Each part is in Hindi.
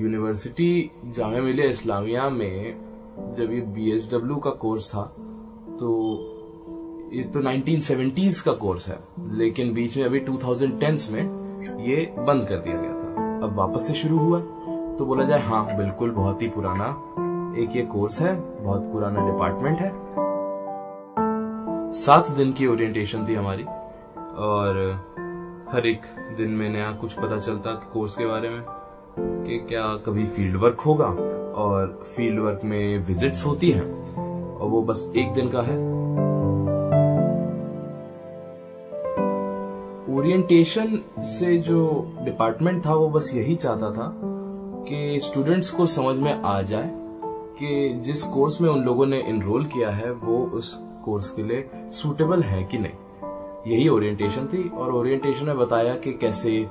यूनिवर्सिटी जामिया मिलिया इस्लामिया में, जब ये बी का कोर्स था तो ये तो 1970s का कोर्स है, लेकिन बीच में अभी 2010s में ये बंद कर दिया गया था। अब वापस से शुरू हुआ तो बोला जाए हाँ बिल्कुल बहुत ही पुराना एक ये कोर्स है, बहुत पुराना डिपार्टमेंट है। सात दिन की ओरिएंटेशन थी हमारी, और हर एक दिन में नया कुछ पता चलता कोर्स के बारे में। कि क्या कभी फ़ील्ड वर्क होगा और फ़ील्ड वर्क में विजिट्स होती हैं और वो बस एक दिन का है? ओरिएंटेशन से जो डिपार्टमेंट था वो बस यही चाहता था कि स्टूडेंट्स को समझ में आ जाए कि जिस कोर्स में उन लोगों ने इनरोल किया है, वो उस कोर्स के लिए सूटेबल है कि नहीं। यही ओरिएंटेशन थी और ओरिएंटेशन में बताया कि कैसे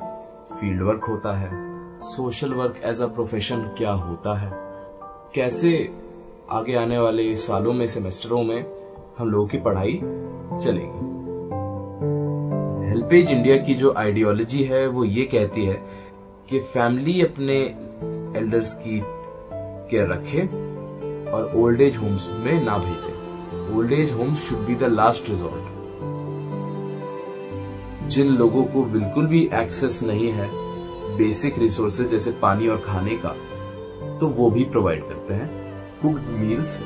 फ़ील्ड वर्क होता है। Social work as a profession क्या होता है? कैसे आगे आने वाले सालों में, सेमेस्टरों में हम लोगों की पढ़ाई चलेगी? हेल्पेज इंडिया की जो आइडियोलॉजी है, वो ये कहती है कि फैमिली अपने एल्डर्स की केयर रखे और ओल्ड एज होम्स में ना भेजे। Old age homes should be the last resort. जिन लोगों को बिल्कुल भी एक्सेस नहीं है बेसिक रिसोर्सेज जैसे पानी और खाने का तो वो भी प्रोवाइड करते हैं cooked meals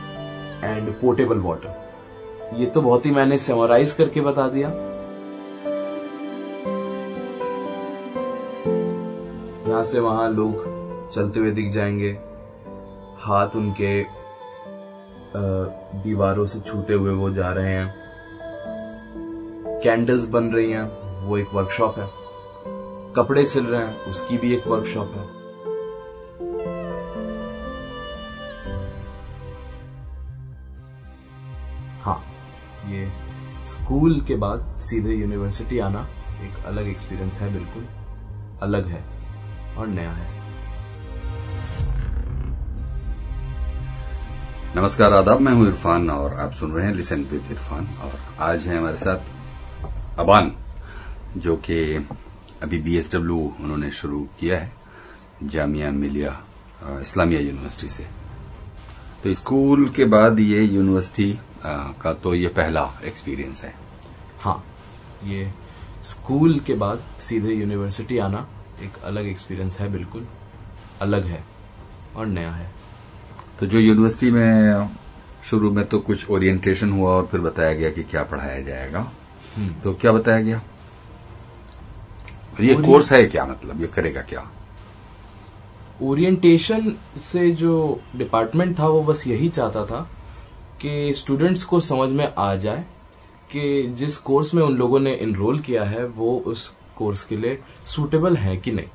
and portable water ये तो बहुत ही मैंने सेमराइज करके बता दिया। यहाँ से वहाँ लोग चलते हुए दिख जाएँगे। हाथ उनके दीवारों से छूते हुए वो जा रहे हैं। कैंडल्स बन रही हैं, वो एक वर्कशॉप है। कपड़े सिल रहे हैं, उसकी भी एक वर्कशॉप है। हाँ ये स्कूल के बाद सीधे यूनिवर्सिटी आना एक अलग एक्सपीरियंस है, बिल्कुल अलग है और नया है। नमस्कार, आदाब, मैं हूँ इरफान और आप सुन रहे हैं लिसन विद इरफान और आज है हमारे साथ अबान, जो कि अभी बीएसडब्ल्यू उन्होंने शुरू किया है जामिया मिलिया इस्लामिया यूनिवर्सिटी से। तो स्कूल के बाद ये यूनिवर्सिटी का तो ये पहला एक्सपीरियंस है। हाँ ये स्कूल के बाद सीधे यूनिवर्सिटी आना एक अलग एक्सपीरियंस है बिल्कुल अलग है और नया है। तो जो यूनिवर्सिटी में शुरू में तो कुछ ओरिएंटेशन हुआ और फिर बताया गया कि क्या पढ़ाया जाएगा। तो क्या बताया गया? ये कोर्स है क्या मतलब? ये करेगा क्या? ओरिएंटेशन से जो डिपार्टमेंट था वो बस यही चाहता था कि स्टूडेंट्स को समझ में आ जाए कि जिस कोर्स में उन लोगों ने इनरोल किया है वो उस कोर्स के लिए सूटेबल है कि नहीं।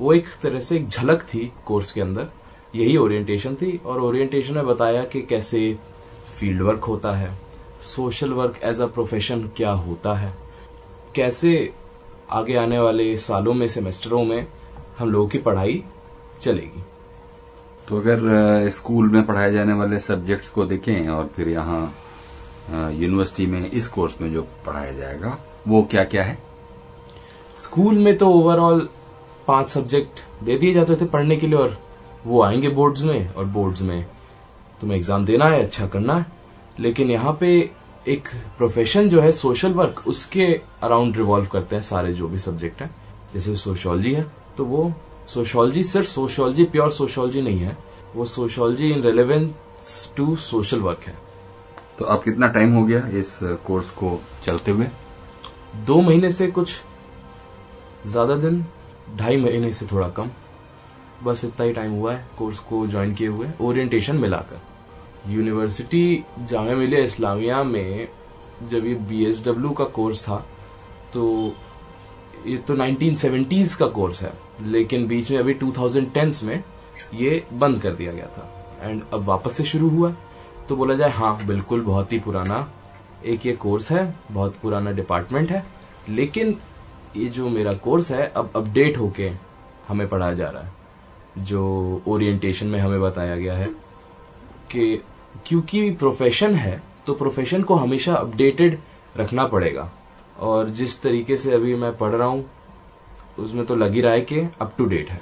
वो एक तरह से एक झलक थी कोर्स के अंदर। यही ओरिएंटेशन थी और ओरिएंटेशन में बताया कि कैसे फ़ील्ड वर्क होता है social work as a profession क्या होता है कैसे आगे आने वाले सालों में सेमेस्टरों में हम लोगों की पढ़ाई चलेगी। तो अगर स्कूल में पढ़ाए जाने वाले सब्जेक्ट्स को देखें और फिर यहाँ यूनिवर्सिटी में इस कोर्स में जो पढ़ाया जाएगा वो क्या क्या है? स्कूल में तो ओवरऑल पाँच सब्जेक्ट दे दिए जाते थे पढ़ने के लिए और वो आएँगे बोर्ड्स में और बोर्ड्स में तुम्हें एग्ज़ाम देना है अच्छा करना है। लेकिन यहाँ पे एक प्रोफेशन जो है सोशल वर्क उसके अराउंड रिवॉल्व करते हैं सारे जो भी सब्जेक्ट हैं। जैसे सोशोलॉजी है तो वो सोशोलॉजी सिर्फ़ सोशोलॉजी प्योर सोशोलॉजी नहीं है। वो sociology in relevance to social work है। तो अब कितना टाइम हो गया इस कोर्स को चलते हुए? दो महीने से कुछ ज़्यादा दिन ढाई महीने से थोड़ा कम। बस इतना ही टाइम हुआ है कोर्स को ज्वाइन किए हुए ओरिएंटेशन मिलाकर। यूनिवर्सिटी जामिया मिलिया इस्लामिया में, जब ये बीएसडब्ल्यू का कोर्स था तो ये तो 1970s का कोर्स है, लेकिन बीच में अभी 2010s में ये बंद कर दिया गया था। एंड अब वापस से शुरू हुआ तो बोला जाए हाँ बिल्कुल बहुत ही पुराना एक ये कोर्स है, बहुत पुराना डिपार्टमेंट है, लेकिन ये जो मेरा कोर्स है, अब अपडेट होके हमें पढ़ाया जा रहा है। जो ओरिएंटेशन में हमें बताया गया है कि क्योंकि प्रोफेशन है तो प्रोफेशन को हमेशा अपडेटेड रखना पड़ेगा। और जिस तरीके से अभी मैं पढ़ रहा हूँ उसमें तो लग ही रहा है कि अप टू डेट है।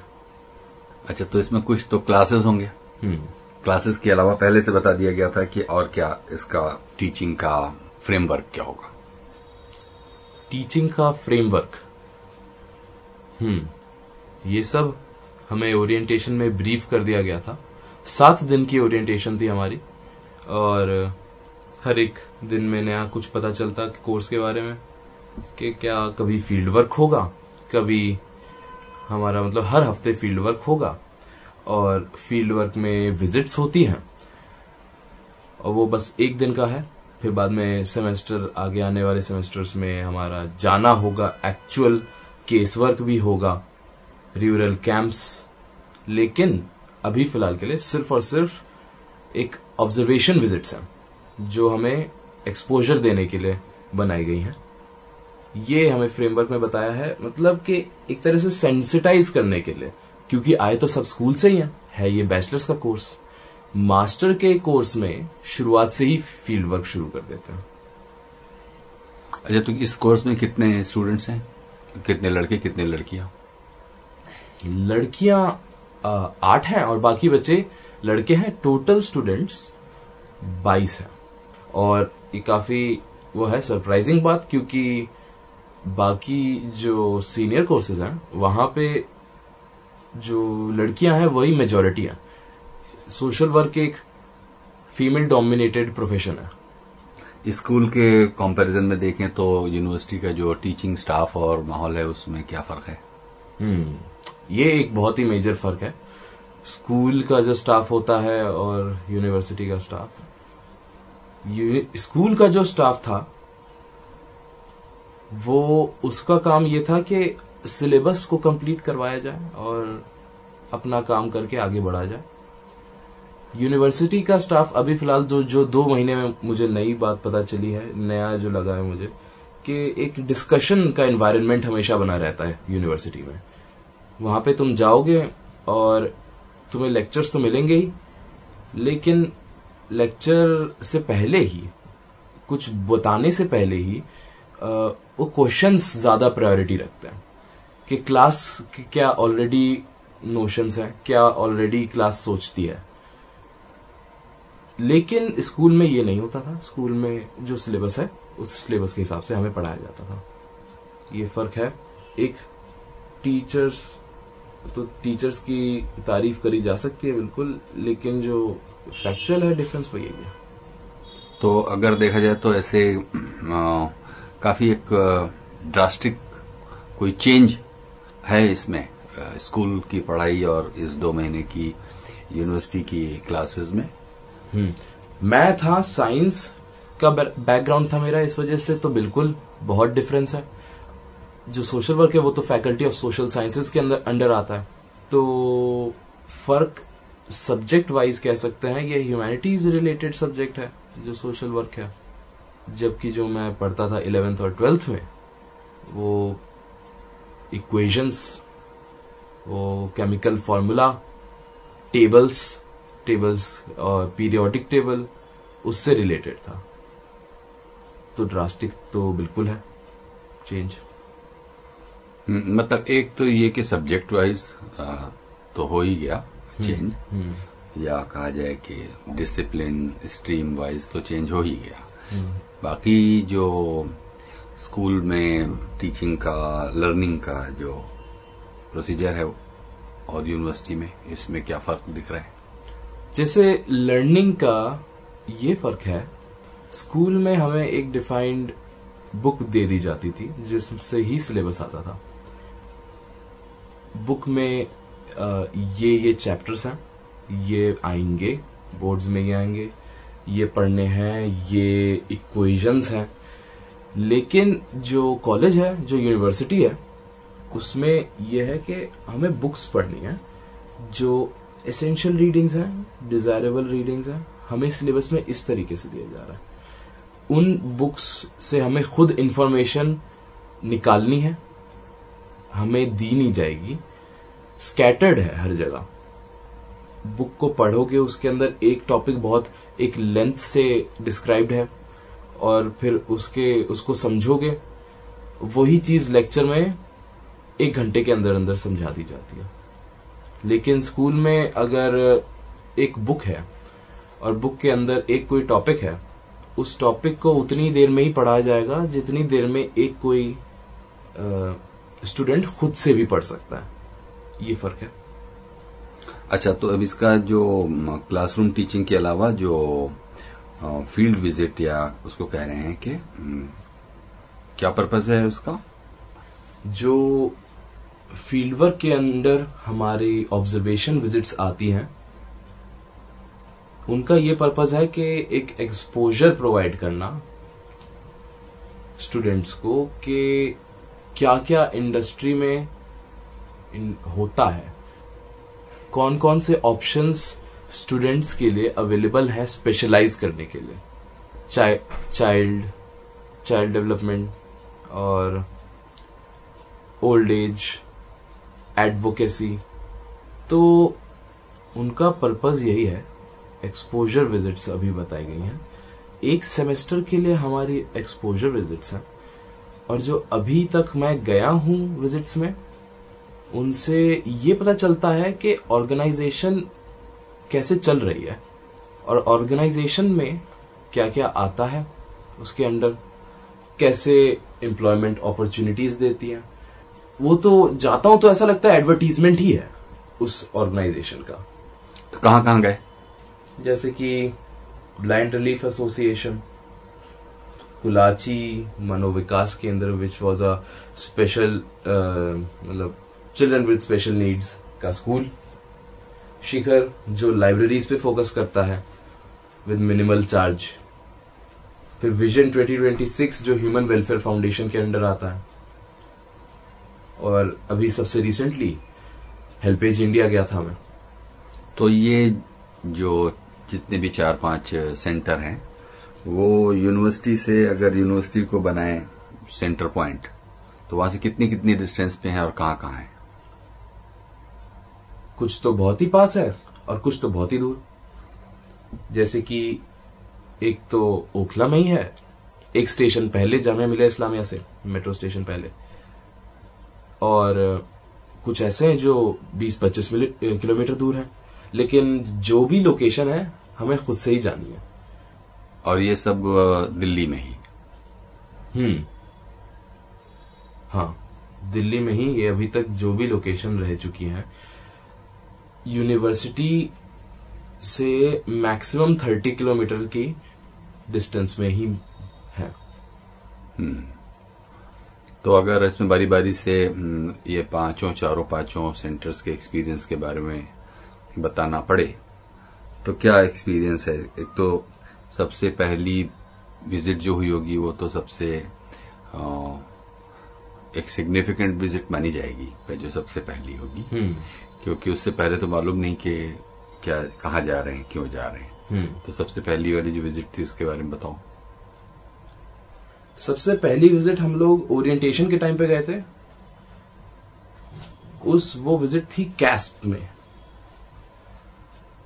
अच्छा तो इसमें कुछ तो क्लासेस होंगे। हम्म। क्लासेस के अलावा पहले से बता दिया गया था कि और क्या इसका टीचिंग का फ्रेमवर्क क्या होगा। टीचिंग का फ्रेमवर्क हम्म। ये सब हमें ओरिएंटेशन में ब्रीफ कर दिया गया था। सात दिन की ओरिएंटेशन थी हमारी। और हर एक दिन में नया कुछ पता चलता कोर्स के बारे में, कि क्या कभी फ़ील्ड वर्क होगा? कभी हमारा मतलब हर हफ़्ते फ़ील्ड वर्क होगा? और फ़ील्ड वर्क में विजिट्स होती हैं। और वो बस एक दिन का है। फिर बाद में सेमेस्टर आगे आने वाले सेमेस्टर्स में हमारा जाना होगा। एक्चुअल केस वर्क भी होगा। रूरल कैंप्स लेकिन अभी फ़िलहाल के लिए सिर्फ़ और सिर्फ़ एक ऑब्जर्वेशन विजिट्स हैं जो हमें एक्सपोजर देने के लिए बनाई गई हैं। ये हमें फ्रेमवर्क में बताया है मतलब कि एक तरह से सेंसिटाइज करने के लिए क्योंकि आए तो सब स्कूल से ही हैं है ये बैचलर्स का कोर्स मास्टर के कोर्स में शुरुआत से ही फ़ील्ड वर्क शुरू कर देते हैं। अच्छा तो इस कोर्स में कितने स्टूडेंट्स हैं? कितने लड़के कितने लड़कियाँ? लड़कियाँ आठ हैं और बाकी बच्चे लड़के हैं टोटल स्टूडेंट्स बाईस हैं। और ये काफ़ी वो है सरप्राइजिंग बात क्योंकि बाकी जो सीनियर कोर्सेज हैं वहाँ पे जो लड़कियाँ हैं वही मेजोरिटी है। सोशल वर्क एक फीमेल डोमिनेटेड प्रोफेशन है। स्कूल के कंपैरिजन में देखें तो यूनिवर्सिटी का जो टीचिंग स्टाफ और माहौल है उसमें क्या फ़र्क है? हम्म ये एक बहुत ही मेजर फ़र्क है। स्कूल का जो स्टाफ होता है और यूनिवर्सिटी का स्टाफ स्कूल का जो स्टाफ था, वो उसका काम ये था कि सिलेबस को कंप्लीट करवाया जाए और अपना काम करके आगे बढ़ा जाए। यूनिवर्सिटी का स्टाफ अभी फ़िलहाल जो जो दो महीने में मुझे नई बात पता चली है, नया जो लगा है मुझे, कि एक डिस्कशन का एनवायरनमेंट हमेशा बना रहता है यूनिवर्सिटी में। वहाँ पे तुम जाओगे और तुम्हें लेक्चर्स तो मिलेंगे ही, लेकिन लेक्चर से पहले ही, कुछ बताने से पहले ही वो क्वेश्चंस ज़्यादा प्रायोरिटी रखते हैं। कि क्लास क्या ऑलरेडी नोशंस हैं, क्या ऑलरेडी क्लास सोचती है। लेकिन स्कूल में ये नहीं होता था। स्कूल में जो सिलेबस है, उस सिलेबस के हिसाब से हमें पढ़ाया जाता था। ये फ़र्क है। एक टीचर्स तो टीचर्स की तारीफ़ करी जा सकती है बिल्कुल लेकिन जो फैक्चुअल है डिफरेंस वो यही है। तो अगर देखा जाए तो ऐसे आ, काफ़ी एक ड्रास्टिक कोई चेंज है इसमें स्कूल की पढ़ाई और इस दो महीने की यूनिवर्सिटी की क्लासेस में। मैं था साइंस का बैकग्राउंड था मेरा इस वजह से तो बिल्कुल बहुत डिफरेंस है। जो सोशल वर्क है, वो तो फैकल्टी ऑफ़ सोशल साइंसेज के अंदर अंडर आता है। तो फ़र्क सब्जेक्ट वाइज कह सकते हैं ये ह्यूमैनिटीज रिलेटेड सब्जेक्ट है, जो सोशल वर्क है। जबकि जो मैं पढ़ता था इलेवेंथ और ट्वेल्थ में, वो इक्वेशंस वो केमिकल फॉर्मूला टेबल्स टेबल्स और पीरियोडिक टेबल उससे रिलेटेड था। तो ड्रास्टिक तो बिल्कुल है चेंज मतलब एक तो ये कि सब्जेक्ट वाइज तो हो ही गया चेंज हम्म, हम्म। या कहा जाए कि डिसिप्लिन स्ट्रीम वाइज तो चेंज हो ही गया। बाकी जो स्कूल में टीचिंग का लर्निंग का जो प्रोसीजर है और यूनिवर्सिटी में इसमें क्या फ़र्क दिख रहा है? जैसे लर्निंग का ये फ़र्क है स्कूल में हमें एक डिफाइंड बुक दे दी जाती थी जिससे ही सिलेबस आता था। बुक में ये ये चैप्टर्स हैं। ये आएँगे बोर्ड्स में ये आएँगे, ये पढ़ने हैं, ये इक्वेशंस हैं। लेकिन जो कॉलेज है, जो यूनिवर्सिटी है, उसमें यह है कि हमें बुक्स पढ़नी है, जो एसेंशियल रीडिंग्स हैं डिजायरेबल रीडिंग्स हैं, हमें सिलेबस में इस तरीके से दिया जा रहा है। उन बुक्स से हमें खुद इंफॉर्मेशन निकालनी है हमें दी नहीं जाएगी। स्कैटर्ड है हर जगह। बुक को पढ़ोगे, उसके अंदर एक टॉपिक बहुत, एक लेंथ से डिस्क्राइब्ड है, और फिर उसके, उसको समझोगे, वही चीज़ लेक्चर में एक घंटे के अंदर अंदर समझा दी जाती है। लेकिन स्कूल में अगर एक बुक है, और बुक के अंदर एक कोई टॉपिक है, उस टॉपिक को उतनी देर में ही पढ़ाया जाएगा, जितनी देर में एक कोई स्टूडेंट खुद से भी पढ़ सकता है। ये फ़र्क है। अच्छा तो अब इसका जो क्लासरूम टीचिंग के अलावा जो फ़ील्ड विज़िट या उसको कह रहे हैं कि क्या पर्पज है उसका? जो फ़ील्ड वर्क के अंदर हमारी ऑब्जर्वेशन विजिट्स आती हैं उनका ये पर्पज है कि एक एक्सपोजर प्रोवाइड करना स्टूडेंट्स को कि क्या क्या इंडस्ट्री में इन होता है? कौन कौन से ऑप्शंस स्टूडेंट्स के लिए अवेलेबल है स्पेशलाइज करने के लिए? चाइल्ड चाइल्ड डेवलपमेंट और ओल्ड एज एडवोकेसी तो उनका पर्पज यही है एक्सपोजर विजिट्स अभी बताई गई हैं। एक सेमेस्टर के लिए हमारी एक्सपोजर विजिट्स हैं। और जो अभी तक मैं गया हूँ विजिट्स में उनसे ये पता चलता है कि ऑर्गेनाइजेशन कैसे चल रही है और ऑर्गेनाइजेशन में क्या क्या आता है उसके अंडर कैसे एम्प्लॉयमेंट अपॉर्चुनिटीज़ देती है। वो तो जाता हूँ तो ऐसा लगता है एडवर्टीजमेंट ही है उस ऑर्गेनाइजेशन का। तो कहाँ कहाँ गए? जैसे कि blind relief association Kulachi Manovikas Kendra which was a special मतलब चिल्ड्रन विद स्पेशल नीड्स का स्कूल शिखर, जो लाइब्रेरीज पे फोकस करता है विद मिनिमल चार्ज फिर विजन 2026 जो ह्यूमन वेलफेयर फाउंडेशन के अंडर आता है. और अभी सबसे रिसेंटली हेल्पेज इंडिया गया था मैं. तो ये जो जितने भी चार पाँच सेंटर हैं वो यूनिवर्सिटी से अगर यूनिवर्सिटी को बनाए सेंटर पॉइंट तो वहाँ से कितनी कितनी डिस्टेंस पे है और कहाँ कहाँ है? कुछ तो बहुत ही पास है और कुछ तो बहुत ही दूर। जैसे कि एक तो ओखला में ही है। एक स्टेशन पहले जामिया मिला इस्लामिया से मेट्रो स्टेशन पहले। और कुछ ऐसे हैं जो 20-25 किलोमीटर दूर है। लेकिन जो भी लोकेशन है, हमें खुद से ही जानी है। और ये सब दिल्ली में ही। हम्म। हाँ। दिल्ली में ही ये अभी तक जो भी लोकेशन रह चुकी हैं यूनिवर्सिटी से मैक्सिमम थर्टी किलोमीटर की डिस्टेंस में ही है। हम्म। तो अगर इसमें बारी बारी से हम्म, ये पाँचों चारों पाँचों सेंटर्स के एक्सपीरियंस के बारे में बताना पड़े तो क्या एक्सपीरियंस है? एक तो सबसे पहली विज़िट जो हुई होगी वो तो सबसे आ, एक सिग्निफिकेंट विज़िट मानी जाएगी जो सबसे पहली होगी। हम्म। क्योंकि उससे पहले तो मालूम नहीं कि क्या कहाँ जा रहे हैं क्यों जा रहे हैं। हम्म। तो सबसे पहली वाली जो विज़िट थी उसके बारे में बताओ। सबसे पहली विज़िट हम लोग ओरिएंटेशन के टाइम पे गए थे। उस वो विज़िट थी कैस्ट में।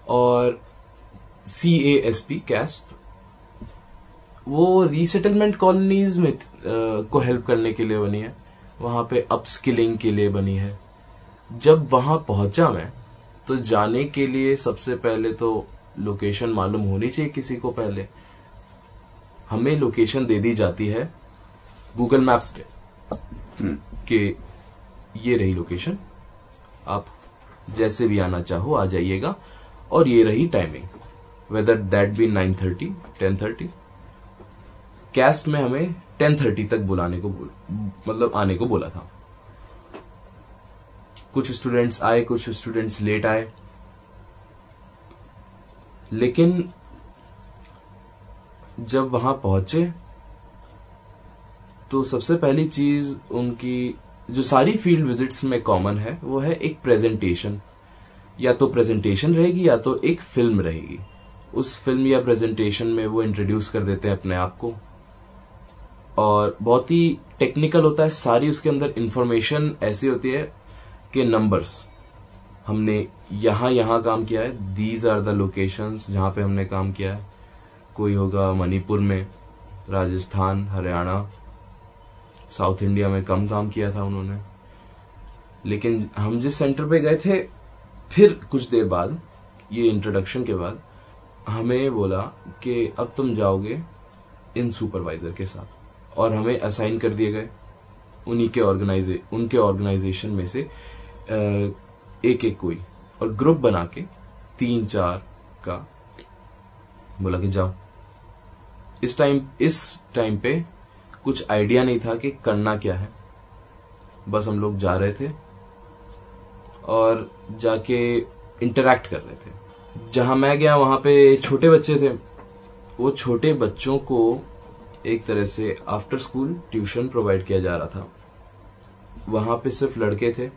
और C A S P caste वो रीसेटलमेंट कॉलोनीज में आ, को हेल्प करने के लिए बनी है। वहाँ पे अपस्किलिंग के लिए बनी है। जब वहाँ पहुँचा मैं तो जाने के लिए सबसे पहले तो लोकेशन मालूम होनी चाहिए किसी को पहले। हमें लोकेशन दे दी जाती है गूगल मैप्स पे हम्म। कि ये रही लोकेशन आप जैसे भी आना चाहो आ जाइएगा। और ये रही timing whether that be nine thirty ten thirty case में हमें टेन थर्टी तक बुलाने को मतलब आने को बोला था। कुछ स्टूडेंट्स आए, कुछ स्टूडेंट्स लेट आए। लेकिन जब वहाँ पहुँचे तो सबसे पहली चीज़ उनकी, जो सारी फ़ील्ड विजिट्स में कॉमन है, वो है एक प्रेजेंटेशन या तो प्रेजेंटेशन रहेगी, या तो एक फ़िल्म रहेगी। उस फ़िल्म या प्रेजेंटेशन में वो इंट्रोड्यूस कर देते हैं अपने आप को। और बहुत ही टेक्निकल होता है, सारी उसके अंदर इंफॉर्मेशन ऐसी होती है कि नंबर्स हमने यहाँ यहाँ काम किया है। दीज आर द लोकेशंस जहाँ पे हमने काम किया है। कोई होगा मणिपुर में, राजस्थान, हरियाणा साउथ इंडिया में कम काम किया था उन्होंने। लेकिन हम जिस सेंटर पे गए थे, फिर कुछ देर बाद, ये इंट्रोडक्शन के बाद, हमें बोला कि अब तुम जाओगे इन सुपरवाइजर के साथ। और हमें असाइन कर दिए गए उन्हीं के ऑर्गेनाइजे उनके ऑर्गेनाइजेशन में से एक एक कोई। और ग्रुप बना के तीन चार का बोला कि जाओ। इस टाइम इस टाइम पे कुछ आइडिया नहीं था कि करना क्या है। बस हम लोग जा रहे थे और जाके इंटरेक्ट कर रहे थे। जहाँ मैं गया, वहाँ पे छोटे बच्चे थे। वो छोटे बच्चों को एक तरह से आफ्टर स्कूल ट्यूशन प्रोवाइड किया जा रहा था। वहाँ पे सिर्फ़ लड़के थे।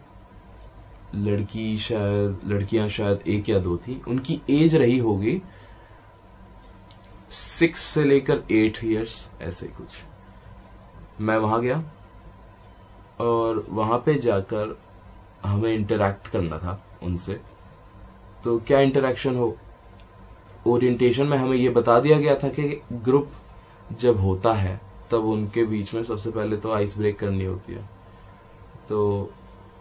लड़की शायद, लड़कियाँ शायद एक या दो थी। उनकी एज रही होगी सिक्स से लेकर एट इयर्स ऐसे कुछ। मैं वहाँ गया और वहाँ पे जाकर हमें इंटरेक्ट करना था उनसे। तो क्या इंटरेक्शन हो? ओरिएंटेशन में हमें यह बता दिया गया था कि ग्रुप जब होता है, तब उनके बीच में सबसे पहले तो आइस ब्रेक करनी होती है। तो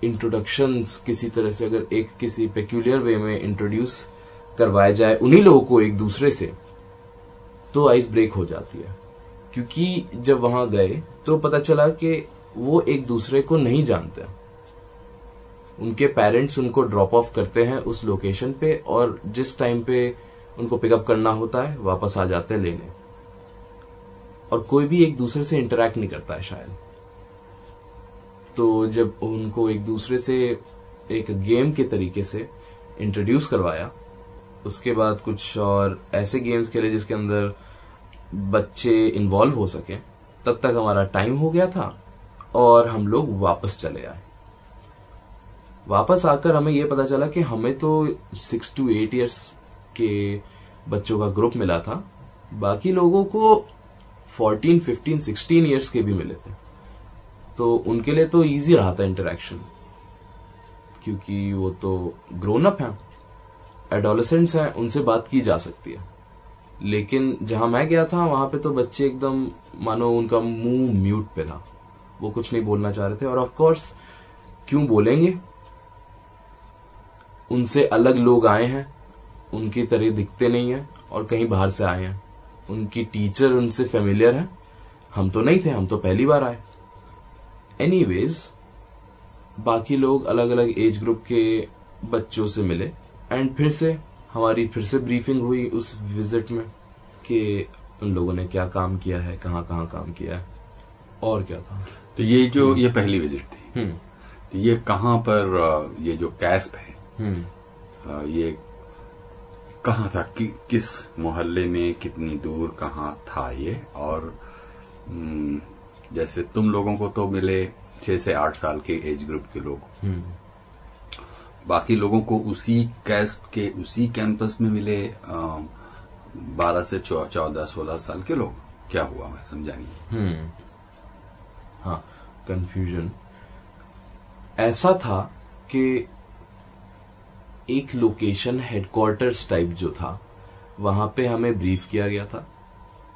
इंट्रोडक्शन किसी तरह से अगर एक किसी पेक्यूलियर वे में इंट्रोड्यूस करवाया जाए उन्हीं लोगों को एक दूसरे से तो आइस ब्रेक हो जाती है। क्योंकि जब वहाँ गए तो पता चला कि वो एक दूसरे को नहीं जानते। उनके पेरेंट्स उनको ड्रॉप ऑफ़ करते हैं उस लोकेशन पे और जिस टाइम पे उनको पिकअप करना होता है, वापस आ जाते हैं लेने। और कोई भी एक दूसरे से इंटरेक्ट नहीं करता है शायद। तो जब उनको एक दूसरे से एक गेम के तरीके से इंट्रोड्यूस करवाया, उसके बाद कुछ और ऐसे गेम्स खेले जिसके अंदर बच्चे इन्वॉल्व हो सके, तब तक हमारा टाइम हो गया था और हम लोग वापस चले आए। वापस आकर हमें यह पता चला कि हमें तो सिक्स टू एट ईयर्स के बच्चों का ग्रुप मिला था। बाकी लोगों को फोर्टीन फिफ्टीन सिक्सटीन ईयर्स के भी मिले थे। तो उनके लिए तो इजी रहा था इंटरेक्शन क्योंकि वो तो ग्रोन अप हैं एडोलसेंट्स हैं, उनसे बात की जा सकती है। लेकिन जहाँ मैं गया था, वहाँ पे तो बच्चे एकदम, मानो उनका मुँह म्यूट पे था। वो कुछ नहीं बोलना चाह रहे थे, और ऑफ़ कोर्स क्यों बोलेंगे? उनसे अलग लोग आए हैं, उनकी तरह दिखते नहीं है, और कहीं बाहर से आए हैं। उनकी टीचर उनसे फेमिलियर है। हम तो नहीं थे हम तो पहली बार आए। एनीवेज बाकी लोग अलग अलग एज ग्रुप के बच्चों से मिले। एंड फिर से हमारी फिर से ब्रीफिंग हुई उस विज़िट में कि उन लोगों ने क्या काम किया है कहाँ कहाँ काम किया है और क्या था। तो ये जो ये पहली विज़िट थी। हम्म। तो ये कहाँ पर ये जो कैस्प है हम्म। ये कहाँ था? कि, किस मोहल्ले में कितनी दूर कहाँ था ये? और हम्म, जैसे तुम लोगों को तो मिले छह से आठ साल के एज ग्रुप के लोग। हम्म। बाकी लोगों को उसी कैस्प के उसी कैंपस में मिले बारह से चौदह सोलह साल के लोग। क्या हुआ मैं समझा नहीं हम्म। हाँ कंफ्यूजन ऐसा था कि एक लोकेशन हेडक्वार्टर्स टाइप जो था, वहाँ पे हमें ब्रीफ किया गया था।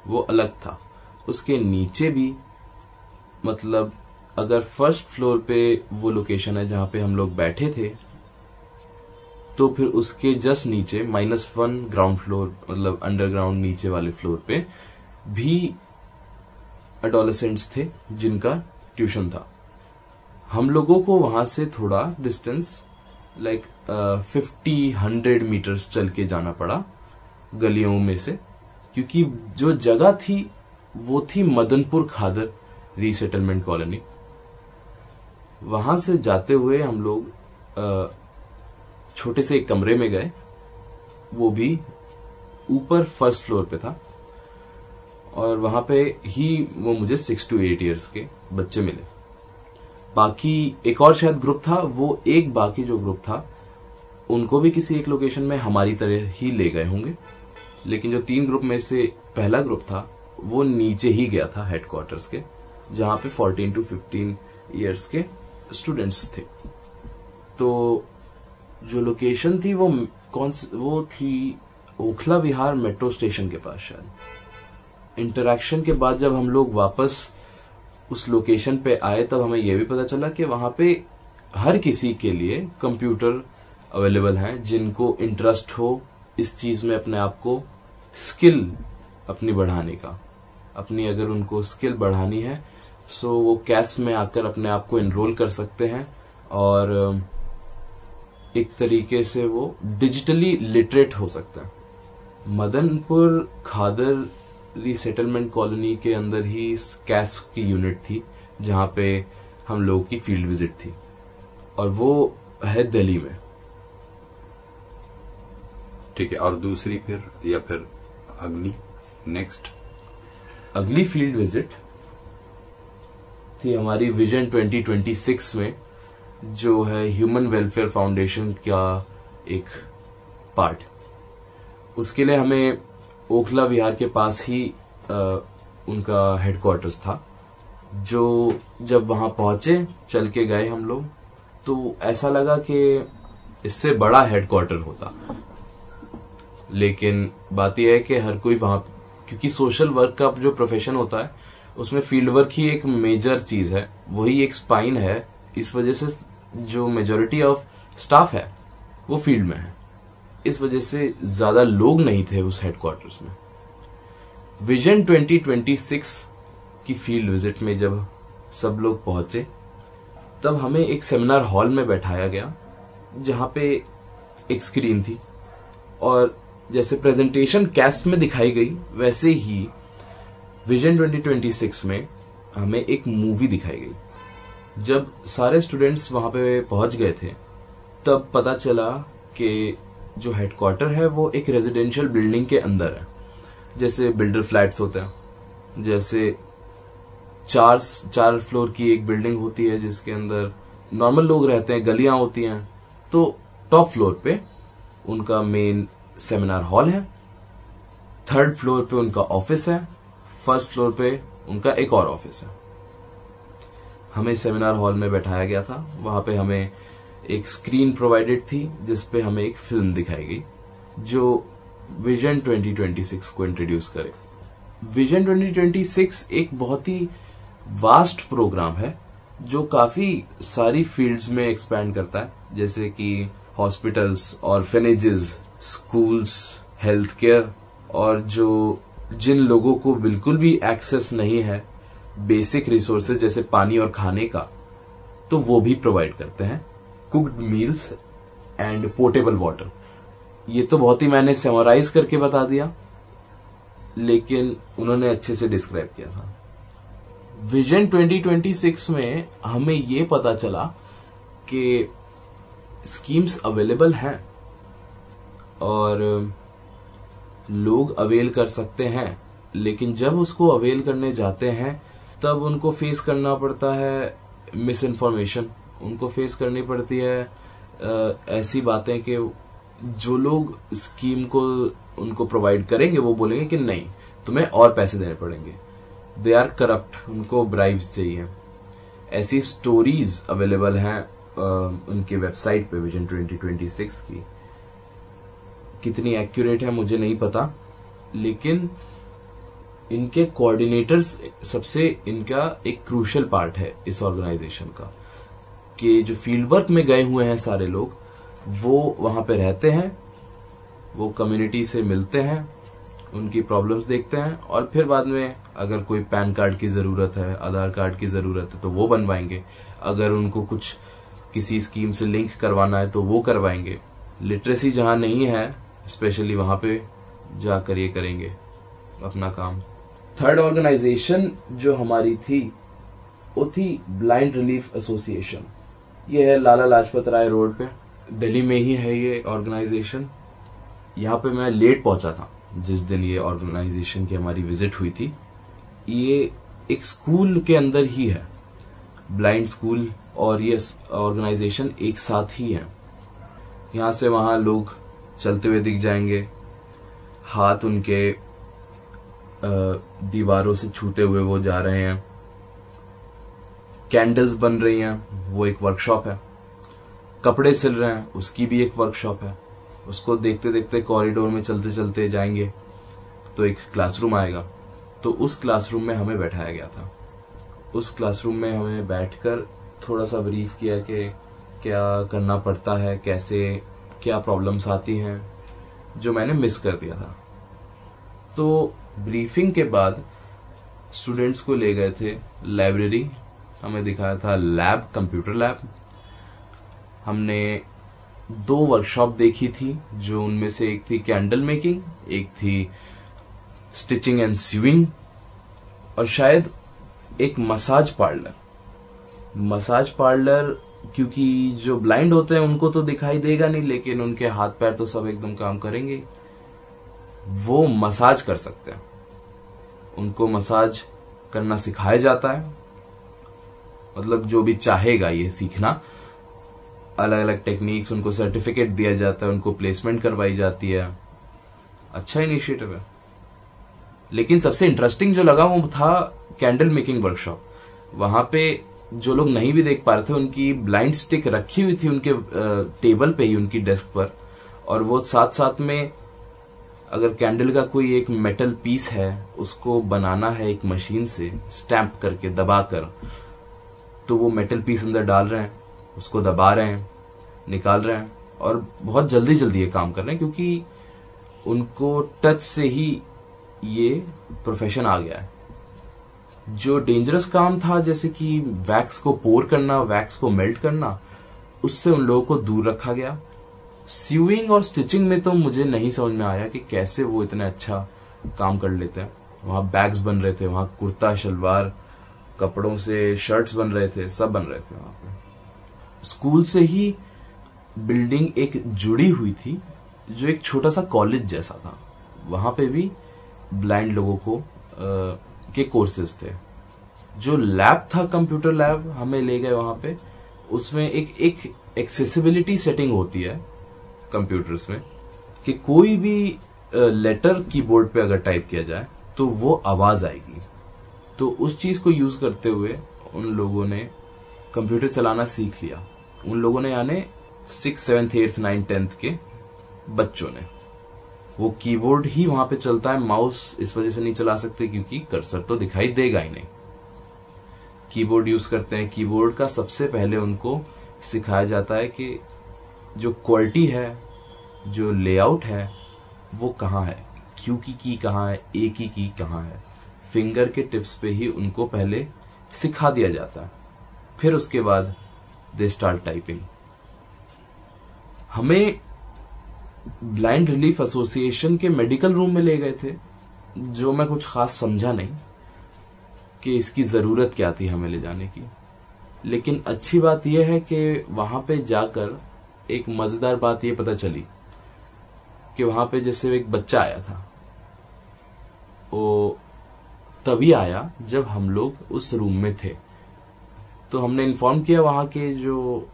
वो अलग था। उसके नीचे भी मतलब अगर फ़र्स्ट फ्लोर पे वो लोकेशन है जहाँ पे हम लोग बैठे थे तो फिर उसके जस्ट नीचे माइनस वन ग्राउंड फ्लोर मतलब अंडरग्राउंड नीचे वाले फ्लोर पे भी अडोलेसेंट्स थे जिनका ट्यूशन था। हम लोगों को वहाँ से थोड़ा distance like fifty hundred metres चल के जाना पड़ा गलियों में से क्योंकि जो जगह थी वो थी मदनपुर खादर रीसेटलमेंट कॉलोनी वहाँ से जाते हुए हम लोग uh, छोटे से एक कमरे में गए वो भी ऊपर फ़र्स्ट फ्लोर पे था और वहाँ पे ही वो मुझे सिक्स टू एट इयर्स के बच्चे मिले। बाकी एक और शायद ग्रुप था, वो एक बाकी जो ग्रुप था, उनको भी किसी एक लोकेशन में हमारी तरह ही ले गए होंगे। लेकिन जो तीन ग्रुप में से पहला ग्रुप था, वो नीचे ही गया था हेडक्वार्टर्स के, जहाँ पे 14 टू 15 इयर्स के स्टूडेंट्स थे। तो जो लोकेशन थी, वो कौन वो थी ओखला विहार मेट्रो स्टेशन के पास शायद। इंटरेक्शन के बाद जब हम लोग वापस उस लोकेशन पे आए, तब हमें यह भी पता चला कि वहाँ पे हर किसी के लिए कंप्यूटर अवेलेबल हैं, जिनको इंटरेस्ट हो इस चीज़ में अपने आप को स्किल अपनी बढ़ाने का। अपनी अगर उनको स्किल बढ़ानी है सो वो कैस में आकर अपने आप को एनरोल कर सकते हैं और एक तरीके से वो डिजिटली लिटरेट हो सकता है। मदनपुर, खादर रिसेटलमेंट कॉलोनी के अंदर ही कैस की यूनिट थी जहाँ पे हम लोगों की फ़ील्ड विज़िट थी। और वो है दिल्ली में। ठीक है और दूसरी फिर या फिर अगली नेक्स्ट अगली फ़ील्ड विज़िट थी हमारी विजन 2026 में जो है ह्यूमन वेलफेयर फाउंडेशन का एक पार्ट उसके लिए हमें ओखला विहार के पास ही आ, उनका हेडक्वार्टर्स था जो जब वहाँ पहुँचे चल के गए हम लोग तो ऐसा लगा कि इससे बड़ा हेडक्वार्टर होता। लेकिन बात यह है कि हर कोई वहाँ क्योंकि सोशल वर्क का जो प्रोफेशन होता है उसमें फ़ील्ड वर्क ही एक मेजर चीज़ है वही एक स्पाइन है इस वजह से जो मेजोरिटी ऑफ़ स्टाफ है वो फ़ील्ड में है। इस वजह से ज़्यादा लोग नहीं थे उस हेडक्वार्टर्स में। विजन 2026 की फ़ील्ड विज़िट में जब सब लोग पहुँचे, तब हमें एक सेमिनार हॉल में बैठाया गया, जहाँ पे एक स्क्रीन थी। और जैसे प्रेजेंटेशन कैस्ट में दिखाई गई, वैसे ही विजन 2026 में हमें एक मूवी दिखाई गई। जब सारे स्टूडेंट्स वहाँ पे पहुँच गए थे, तब पता चला कि जो हेडक्वार्टर है, वो एक रेजिडेंशियल बिल्डिंग के अंदर है। जैसे बिल्डर फ्लैट्स होते हैं, जैसे चार चार फ्लोर की एक बिल्डिंग होती है, जिसके अंदर नॉर्मल लोग रहते हैं, गलियाँ होती हैं तो टॉप फ्लोर पे उनका मेन सेमिनार हॉल है थर्ड फ्लोर पे उनका ऑफ़िस है फ़र्स्ट फ्लोर पे उनका एक और ऑफ़िस है। हमें सेमिनार हॉल में बैठाया गया था, वहाँ पे हमें एक स्क्रीन प्रोवाइडेड थी जिसपे हमें एक फ़िल्म दिखाई गई, जो विजन 2026 को इंट्रोड्यूस करे। विजन 2026 एक बहुत ही वास्ट प्रोग्राम है, जो काफ़ी सारी फील्ड्स में एक्सपैंड करता है, जैसे कि hospitals orphanages schools health care और जो जिन लोगों को बिल्कुल भी एक्सेस नहीं है बेसिक रिसोर्सेज जैसे पानी और खाने का तो वो भी प्रोवाइड करते हैं। Cooked meals and portable water ये तो बहुत ही मैंने सेमराइज करके बता दिया, लेकिन उन्होंने अच्छे से डिस्क्राइब किया था। विजन 2026 में हमें ये पता चला कि स्कीम्स अवेलेबल हैं और लोग अवेल कर सकते हैं, लेकिन जब उसको अवेल करने जाते हैं, तब उनको फेस करना पड़ता है मिस इन्फॉर्मेशन उनको फेस करनी पड़ती है। ऐसी बातें कि जो लोग स्कीम को, उनको प्रोवाइड करेंगे, वो बोलेंगे कि नहीं, तुम्हें और पैसे देने पड़ेंगे। दे आर करप्ट उनको ब्राइब्स चाहिए। ऐसी स्टोरीज अवेलेबल हैं उनकी वेबसाइट पे विजन 2026 की। कितनी एक्यूरेट है, मुझे नहीं पता, लेकिन इनके कोऑर्डिनेटर्स सबसे इनका एक क्रूशल पार्ट है, इस ऑर्गेनाइजेशन का। कि जो फ़ील्ड वर्क में गए हुए हैं सारे लोग, वो वहाँ पे रहते हैं, वो कम्युनिटी से मिलते हैं, उनकी प्रॉब्लम्स देखते हैं और फिर बाद में अगर कोई पैन कार्ड की ज़रूरत है, आधार कार्ड की ज़रूरत है तो वो बनवाएँगे। अगर उनको कुछ किसी स्कीम से लिंक करवाना है तो वो करवाएँगे। लिटरेसी जहाँ नहीं है स्पेशली वहाँ पे जाकर ये करेंगे अपना काम। थर्ड ऑर्गेनाइजेशन जो हमारी थी, वो थी ब्लाइंड रिलीफ एसोसिएशन ये है लाला लाजपत राय रोड पे। दिल्ली में ही है ये ऑर्गेनाइजेशन। यहाँ पे मैं लेट पहुँचा था, जिस दिन ये ऑर्गेनाइजेशन की हमारी विज़िट हुई थी। ये एक स्कूल के अंदर ही है, ब्लाइंड स्कूल, और ये ऑर्गेनाइजेशन एक साथ ही है। यहाँ से वहाँ लोग चलते हुए दिख जाएँगे, हाथ उनके दीवारों से छूते हुए वो जा रहे हैं। कैंडल्स बन रही हैं, वो एक वर्कशॉप है। कपड़े सिल रहे हैं, उसकी भी एक वर्कशॉप है। उसको देखते देखते कॉरिडोर में चलते चलते जाएँगे तो एक क्लासरूम आएगा। तो उस क्लासरूम में हमें बैठाया गया था। उस क्लासरूम में हमें बैठकर थोड़ा सा ब्रीफ किया कि क्या करना पड़ता है, कैसे, क्या प्रॉब्लम्स आती हैं, जो मैंने मिस कर दिया था। तो ब्रीफिंग के बाद स्टूडेंट्स को ले गए थे लाइब्रेरी हमें दिखाया था लैब, कंप्यूटर लैब। हमने दो वर्कशॉप देखी थी, जो उनमें से एक थी कैंडल मेकिंग एक थी स्टिचिंग एंड स्विंग और शायद एक मसाज पार्लर मसाज पार्लर क्योंकि जो ब्लाइंड होते हैं, उनको तो दिखाई देगा नहीं, लेकिन उनके हाथ पैर तो सब एकदम काम करेंगे। वो मसाज कर सकते हैं। उनको मसाज करना सिखाया जाता है। मतलब जो भी चाहेगा ये सीखना। अलग अलग टेक्निक्स उनको सर्टिफिकेट दिया जाता है, उनको प्लेसमेंट करवाई जाती है। अच्छा इनिशिएटिव है। लेकिन सबसे इंटरेस्टिंग जो लगा वो था कैंडल मेकिंग वर्कशॉप वहाँ पे जो लोग नहीं भी देख पा रहे थे, उनकी ब्लाइंड स्टिक रखी हुई थी उनके टेबल पे ही, उनकी डेस्क पर। और वो साथ साथ में अगर कैंडल का कोई एक मेटल पीस है, उसको बनाना है एक मशीन से स्टैंप करके, दबाकर तो वो मेटल पीस अंदर डाल रहे हैं, उसको दबा रहे हैं, निकाल रहे हैं और बहुत जल्दी जल्दी ये काम कर रहे हैं क्योंकि उनको टच से ही ये प्रोफेशन आ गया है। जो डेंजरस काम था, जैसे कि वैक्स को पोर करना वैक्स को मेल्ट करना, उससे उन लोगों को दूर रखा गया। स्यूइंग और स्टिचिंग में तो मुझे नहीं समझ में आया कि कैसे वो इतना अच्छा काम कर लेते हैं। वहाँ बैग्स बन रहे थे, वहाँ कुर्ता, शलवार कपड़ों से शर्ट्स बन रहे थे सब बन रहे थे वहाँ पे। स्कूल से ही बिल्डिंग एक जुड़ी हुई थी जो एक छोटा सा कॉलेज जैसा था। वहाँ पे भी ब्लाइंड लोगों को आ, के कोर्सेज थे। जो लैब था कंप्यूटर लैब हमें ले गए वहाँ पे। उसमें एक एक एक्सेसिबिलिटी सेटिंग होती है कंप्यूटर्स में कि कोई भी लेटर कीबोर्ड पे अगर टाइप किया जाए तो वो आवाज़ आएगी। तो उस चीज़ को यूज़ करते हुए उन लोगों ने कंप्यूटर चलाना सीख लिया। उन लोगों ने यानी six, seventh, eighth, ninth, tenth के बच्चों ने। वो कीबोर्ड ही वहाँ पे चलता है, माउस इस वजह से नहीं चला सकते क्योंकि कर्सर तो दिखाई देगा ही नहीं। कीबोर्ड यूज़ करते हैं। कीबोर्ड का सबसे पहले उनको सिखाया जाता है कि जो क्वालिटी है, जो लेआउट है, वो कहाँ है? क्यू की की कहाँ है? ए की की कहाँ है? फिंगर के टिप्स पे ही उनको पहले सिखा दिया जाता। फिर उसके बाद दे स्टार्ट टाइपिंग हमें ब्लाइंड रिलीफ एसोसिएशन के मेडिकल रूम में ले गए थे, जो मैं कुछ खास समझा नहीं कि इसकी ज़रूरत क्या थी हमें ले जाने की। लेकिन अच्छी बात यह है कि वहाँ पे जाकर एक मज़ेदार बात यह पता चली कि वहाँ पे जैसे एक बच्चा आया था, वो तभी आया जब हम लोग उस रूम में थे। तो हमने इन्फॉर्म किया वहाँ के जो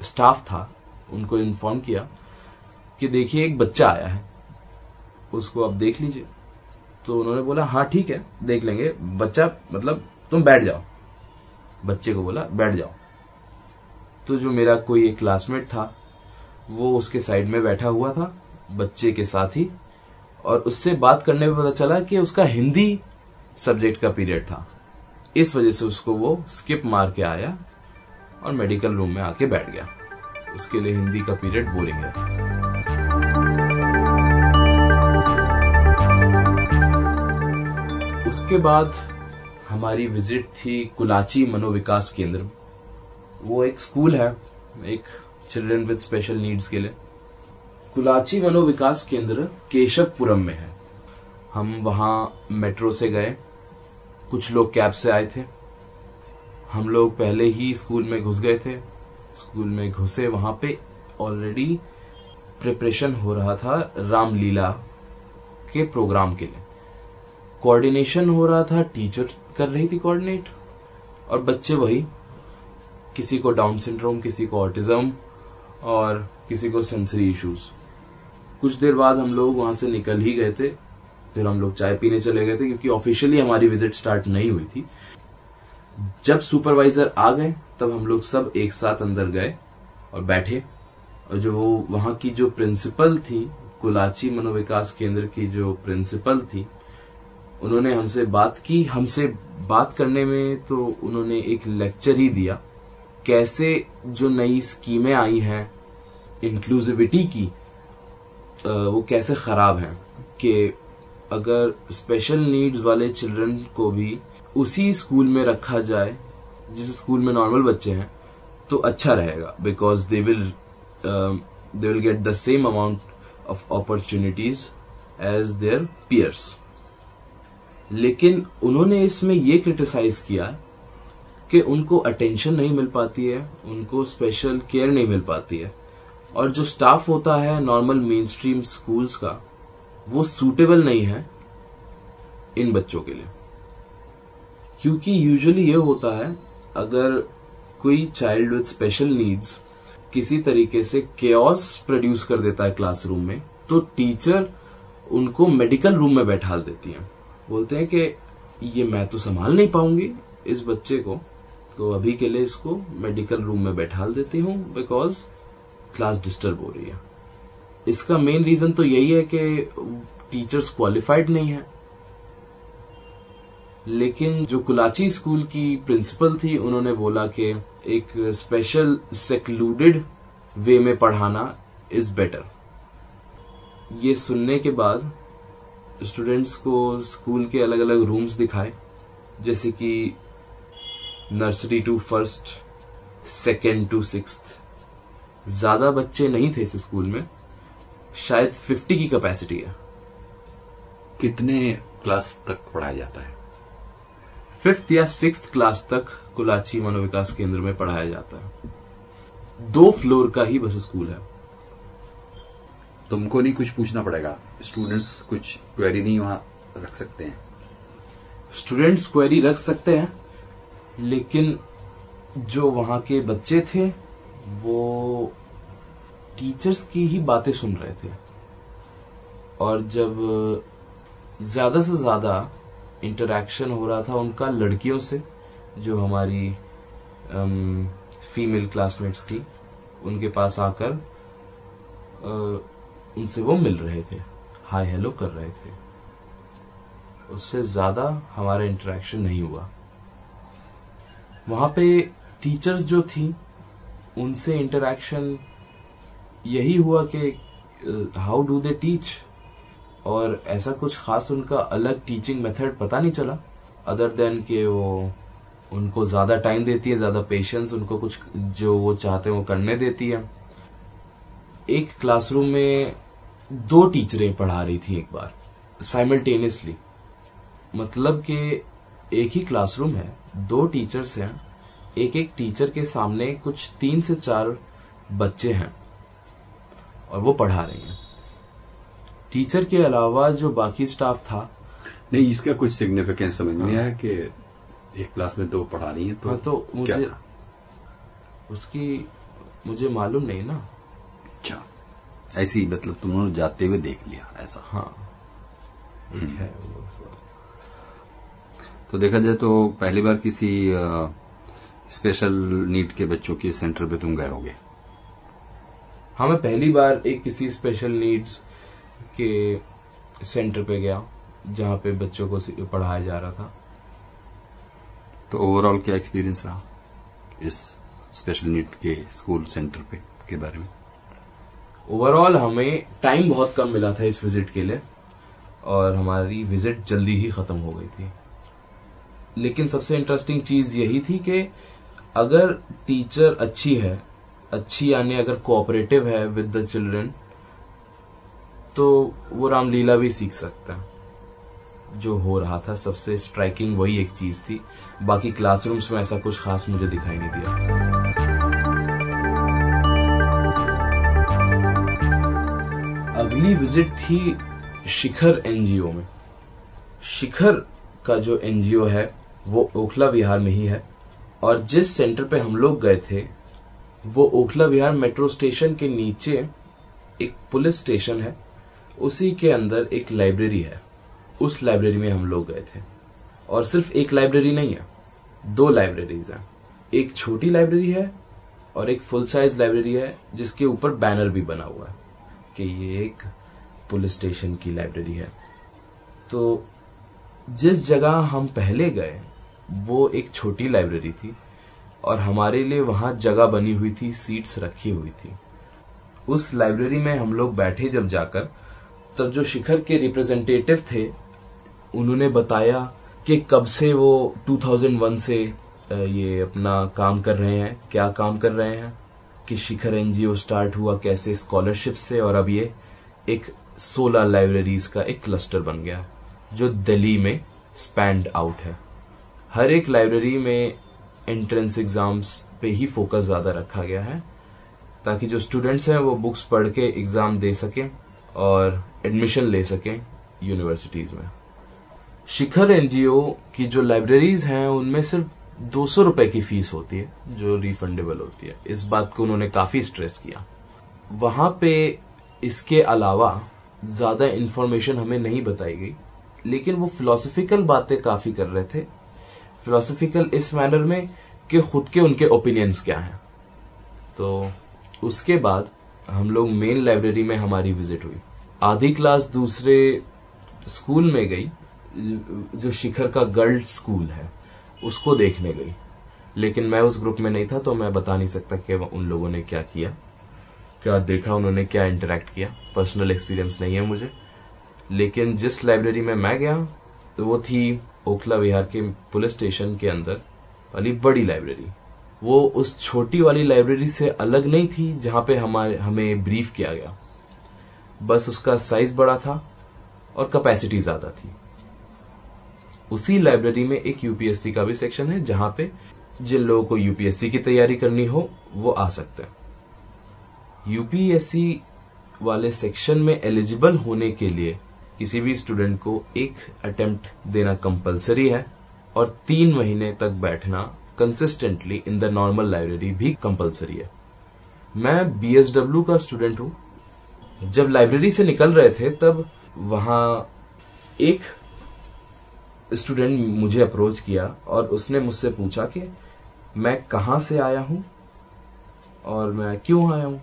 स्टाफ था, उनको इन्फॉर्म किया कि देखिए एक बच्चा आया है। उसको आप देख लीजिए। तो उन्होंने बोला हाँ ठीक है, देख लेंगे। बच्चा मतलब तुम बैठ जाओ। बच्चे को बोला, बैठ जाओ। तो जो मेरा कोई एक क्लासमेट था, वो उसके साइड में बैठा हुआ था, बच्चे के साथ ही। और उससे बात करने में पता चला कि उसका हिंदी सब्जेक्ट का पीरियड था। इस वजह से उसको वो स्किप मार के आया और मेडिकल रूम में आके बैठ गया। उसके लिए हिंदी का पीरियड बोरिंग है। उसके बाद हमारी विज़िट थी कुलाची मनोविकास केंद्र। वो एक स्कूल है, एक चिल्ड्रन विद स्पेशल नीड्स के लिए। कुलाची मनोविकास केंद्र केशवपुरम में है। हम वहाँ मेट्रो से गए। कुछ लोग कैब से आए थे। हम लोग पहले ही स्कूल में घुस गए थे। स्कूल में घुसे वहाँ पे ऑलरेडी प्रिपरेशन हो रहा था रामलीला के प्रोग्राम के लिए। कोऑर्डिनेशन हो रहा था टीचर कर रही थी कोऑर्डिनेट और बच्चे वही। किसी को डाउन सिंड्रोम किसी को ऑटिज्म और किसी को सेंसरी इश्यूज़ कुछ देर बाद हम लोग वहाँ से निकल ही गए थे। फिर हम लोग चाय पीने चले गए थे, क्योंकि ऑफिशियली हमारी विज़िट स्टार्ट नहीं हुई थी। जब सुपरवाइजर आ गए, तब हम लोग सब एक साथ अंदर गए और बैठे। और जो वहाँ की जो प्रिंसिपल थी, कुलाची मनोविकास केंद्र की जो प्रिंसिपल थी, उन्होंने हमसे बात की। हमसे बात करने में तो उन्होंने एक लेक्चर ही दिया, कैसे जो नई स्कीमें आई हैं इंक्लूसिविटी की वो कैसे खराब हैं कि अगर स्पेशल नीड्स वाले चिल्ड्रन को भी उसी स्कूल में रखा जाए, जिस स्कूल में नॉर्मल बच्चे हैं तो अच्छा रहेगा because they will they will get the same amount of opportunities as their peers लेकिन उन्होंने इसमें ये क्रिटिसाइज किया कि उनको अटेंशन नहीं मिल पाती है, उनको स्पेशल केयर नहीं मिल पाती है। और जो स्टाफ होता है नॉर्मल मेन स्ट्रीम स्कूल्स का, वो सूटेबल नहीं है इन बच्चों के लिए। क्योंकि यूजुअली ये होता है, अगर कोई चाइल्ड विद स्पेशल नीड्स किसी तरीके से केओस प्रोड्यूस कर देता है क्लासरूम में तो टीचर उनको मेडिकल रूम में बैठाल देती है। बोलते हैं कि, ये मैं तो संभाल नहीं पाऊँगी इस बच्चे को। तो अभी के लिए इसको मेडिकल रूम में बैठा देती हूँ बिकॉज़ क्लास डिस्टर्ब हो रही है। इसका मेन रीजन तो यही है कि टीचर्स क्वालिफाइड नहीं है। लेकिन जो कुलाची स्कूल की प्रिंसिपल थी, उन्होंने बोला कि एक स्पेशल सेक्लूडेड वे में पढ़ाना इज़ बेटर ये सुनने के बाद स्टूडेंट्स को स्कूल के अलग अलग रूम्स दिखाए, जैसे कि nursery to first second to six ज़्यादा बच्चे नहीं थे इस स्कूल में शायद 50 की कैपेसिटी है। कितने क्लास तक पढ़ाया जाता है? फिफ्थ या सिक्स क्लास तक कुलाची मनोविकास केंद्र में पढ़ाया जाता है। दो फ्लोर का ही बस स्कूल है। तुमको नहीं कुछ पूछना पड़ेगा। स्टूडेंट्स कुछ क्वेरी नहीं वहाँ रख सकते हैं। स्टूडेंट्स क्वेरी रख सकते हैं लेकिन जो वहाँ के बच्चे थे वो टीचर्स की ही बातें सुन रहे थे। और जब ज़्यादा से ज़्यादा इंटरेक्शन हो रहा था उनका लड़कियों से, जो हमारी फीमेल क्लासमेट्स थी, उनके पास आकर उनसे वो मिल रहे थे हाय हेलो कर रहे थे। उससे ज़्यादा हमारा इंटरेक्शन नहीं हुआ। वहाँ पे टीचर्स जो थी उनसे इंटरेक्शन यही हुआ कि हाउ डू दे टीच और ऐसा कुछ खास उनका अलग टीचिंग मेथड पता नहीं चला अदर देन के वो उनको ज़्यादा टाइम देती है, ज़्यादा पेशेंस उनको कुछ जो वो चाहते हैं वो करने देती है। एक क्लासरूम में दो टीचरें पढ़ा रही थी एक बार साइमल्टेनियसली मतलब कि एक ही क्लासरूम है, दो टीचर्स हैं। एक एक टीचर के सामने कुछ तीन से चार बच्चे हैं और वो पढ़ा रही हैं। टीचर के अलावा जो बाकी स्टाफ था नहीं इसका कुछ सिग्निफिकेंस समझ नहीं आया कि एक क्लास में दो पढ़ा रही है तो, हाँ तो मुझे था? उसकी मुझे मालूम नहीं ना। अच्छा ऐसी मतलब तुमने जाते हुए देख लिया ऐसा। हाँ। है तो देखा जाए तो पहली बार किसी स्पेशल नीड के बच्चों के सेंटर पे तुम गए होगे। हाँ मैं पहली बार एक किसी स्पेशल नीड्स के सेंटर पे गया, जहाँ पे बच्चों को पढ़ाया जा रहा था। तो ओवरऑल क्या एक्सपीरियंस रहा इस स्पेशल नीड के स्कूल सेंटर पे, के बारे में? ओवरऑल हमें टाइम बहुत कम मिला था इस विज़िट के लिए, और हमारी विज़िट जल्दी ही खत्म हो गई थी। लेकिन सबसे इंटरेस्टिंग चीज़ यही थी कि अगर टीचर अच्छी है, अच्छी यानी अगर कोऑपरेटिव है विद द चिल्ड्रन तो वो रामलीला भी सीख सकता है। जो हो रहा था, सबसे स्ट्राइकिंग वही एक चीज़ थी। बाकी क्लासरूम्स में ऐसा कुछ खास मुझे दिखाई नहीं दिया। अगली विज़िट थी शिखर एनजीओ में। शिखर का जो एनजीओ है, वो ओखला विहार में ही है। और जिस सेंटर पे हम लोग गए थे, वो ओखला विहार मेट्रो स्टेशन के नीचे एक पुलिस स्टेशन है। उसी के अंदर एक लाइब्रेरी है। उस लाइब्रेरी में हम लोग गए थे। और सिर्फ़ एक लाइब्रेरी नहीं है, दो लाइब्रेरीज हैं। एक छोटी लाइब्रेरी है और एक फुल साइज़ लाइब्रेरी है, जिसके ऊपर बैनर भी बना हुआ है कि ये एक पुलिस स्टेशन की लाइब्रेरी है। तो जिस जगह हम पहले गए वो एक छोटी लाइब्रेरी थी और हमारे लिए वहाँ जगह बनी हुई थी सीट्स रखी हुई थी। उस लाइब्रेरी में हम लोग बैठे जब जाकर, तब जो शिखर के रिप्रेजेंटेटिव थे, उन्होंने बताया कि कब से वो 2001 से ये अपना काम कर रहे हैं, क्या काम कर रहे हैं, कि शिखर एनजीओ स्टार्ट हुआ कैसे स्कॉलरशिप से, और अब ये एक 16 लाइब्रेरीज का एक क्लस्टर बन गया, जो दिल्ली में स्पैंड आउट है। हर एक लाइब्रेरी में एंट्रेंस एग्ज़ाम्स पे ही फोकस ज़्यादा रखा गया है, ताकि जो स्टूडेंट्स हैं वो बुक्स पढ़ के एग्ज़ाम दे सकें और एडमिशन ले सकें यूनिवर्सिटीज में। शिखर एनजीओ की जो लाइब्रेरीज हैं, उनमें सिर्फ़ दो सौ रुपए की फ़ीस होती है, जो रिफंडेबल होती है। इस बात को उन्होंने काफ़ी स्ट्रेस किया। वहाँ पे इसके अलावा ज़्यादा इंफॉर्मेशन हमें नहीं बताई गई, लेकिन वो फिलोसफिकल बातें काफ़ी कर रहे थे फिलोसफिकल इस मैनर में कि खुद के उनके ओपिनियंस क्या हैं। तो उसके बाद हम लोग मेन लाइब्रेरी में हमारी विज़िट हुई। आधी क्लास दूसरे स्कूल में गई, जो शिखर का गर्ल्स स्कूल है, उसको देखने गई। लेकिन मैं उस ग्रुप में नहीं था तो मैं बता नहीं सकता कि उन लोगों ने क्या किया, क्या देखा, उन्होंने क्या इंटरेक्ट किया। पर्सनल एक्सपीरियंस नहीं है मुझे। लेकिन जिस लाइब्रेरी में मैं गया तो वो थी ओखला विहार के पुलिस स्टेशन के अंदर वाली बड़ी लाइब्रेरी वो उस छोटी वाली लाइब्रेरी से अलग नहीं थी, जहाँ पे हमारे, हमें ब्रीफ किया गया। बस उसका साइज़ बड़ा था और कैपेसिटी ज़्यादा थी। उसी लाइब्रेरी में एक यूपीएससी का भी सेक्शन है, जहाँ पे जिन लोगों को यूपीएससी की तैयारी करनी हो, वो आ सकते हैं। यूपीएससी वाले सेक्शन में एलिजिबल होने के लिए किसी भी स्टूडेंट को एक अटेम्प्ट देना कंपलसरी है और तीन महीने तक बैठना consistently in the normal library भी कंपलसरी है। मैं बीएसडब्ल्यू का स्टूडेंट हूँ। जब लाइब्रेरी से निकल रहे थे, तब वहाँ एक स्टूडेंट मुझे अप्रोच किया और उसने मुझसे पूछा कि, मैं कहाँ से आया हूँ और मैं क्यों आया हूँ?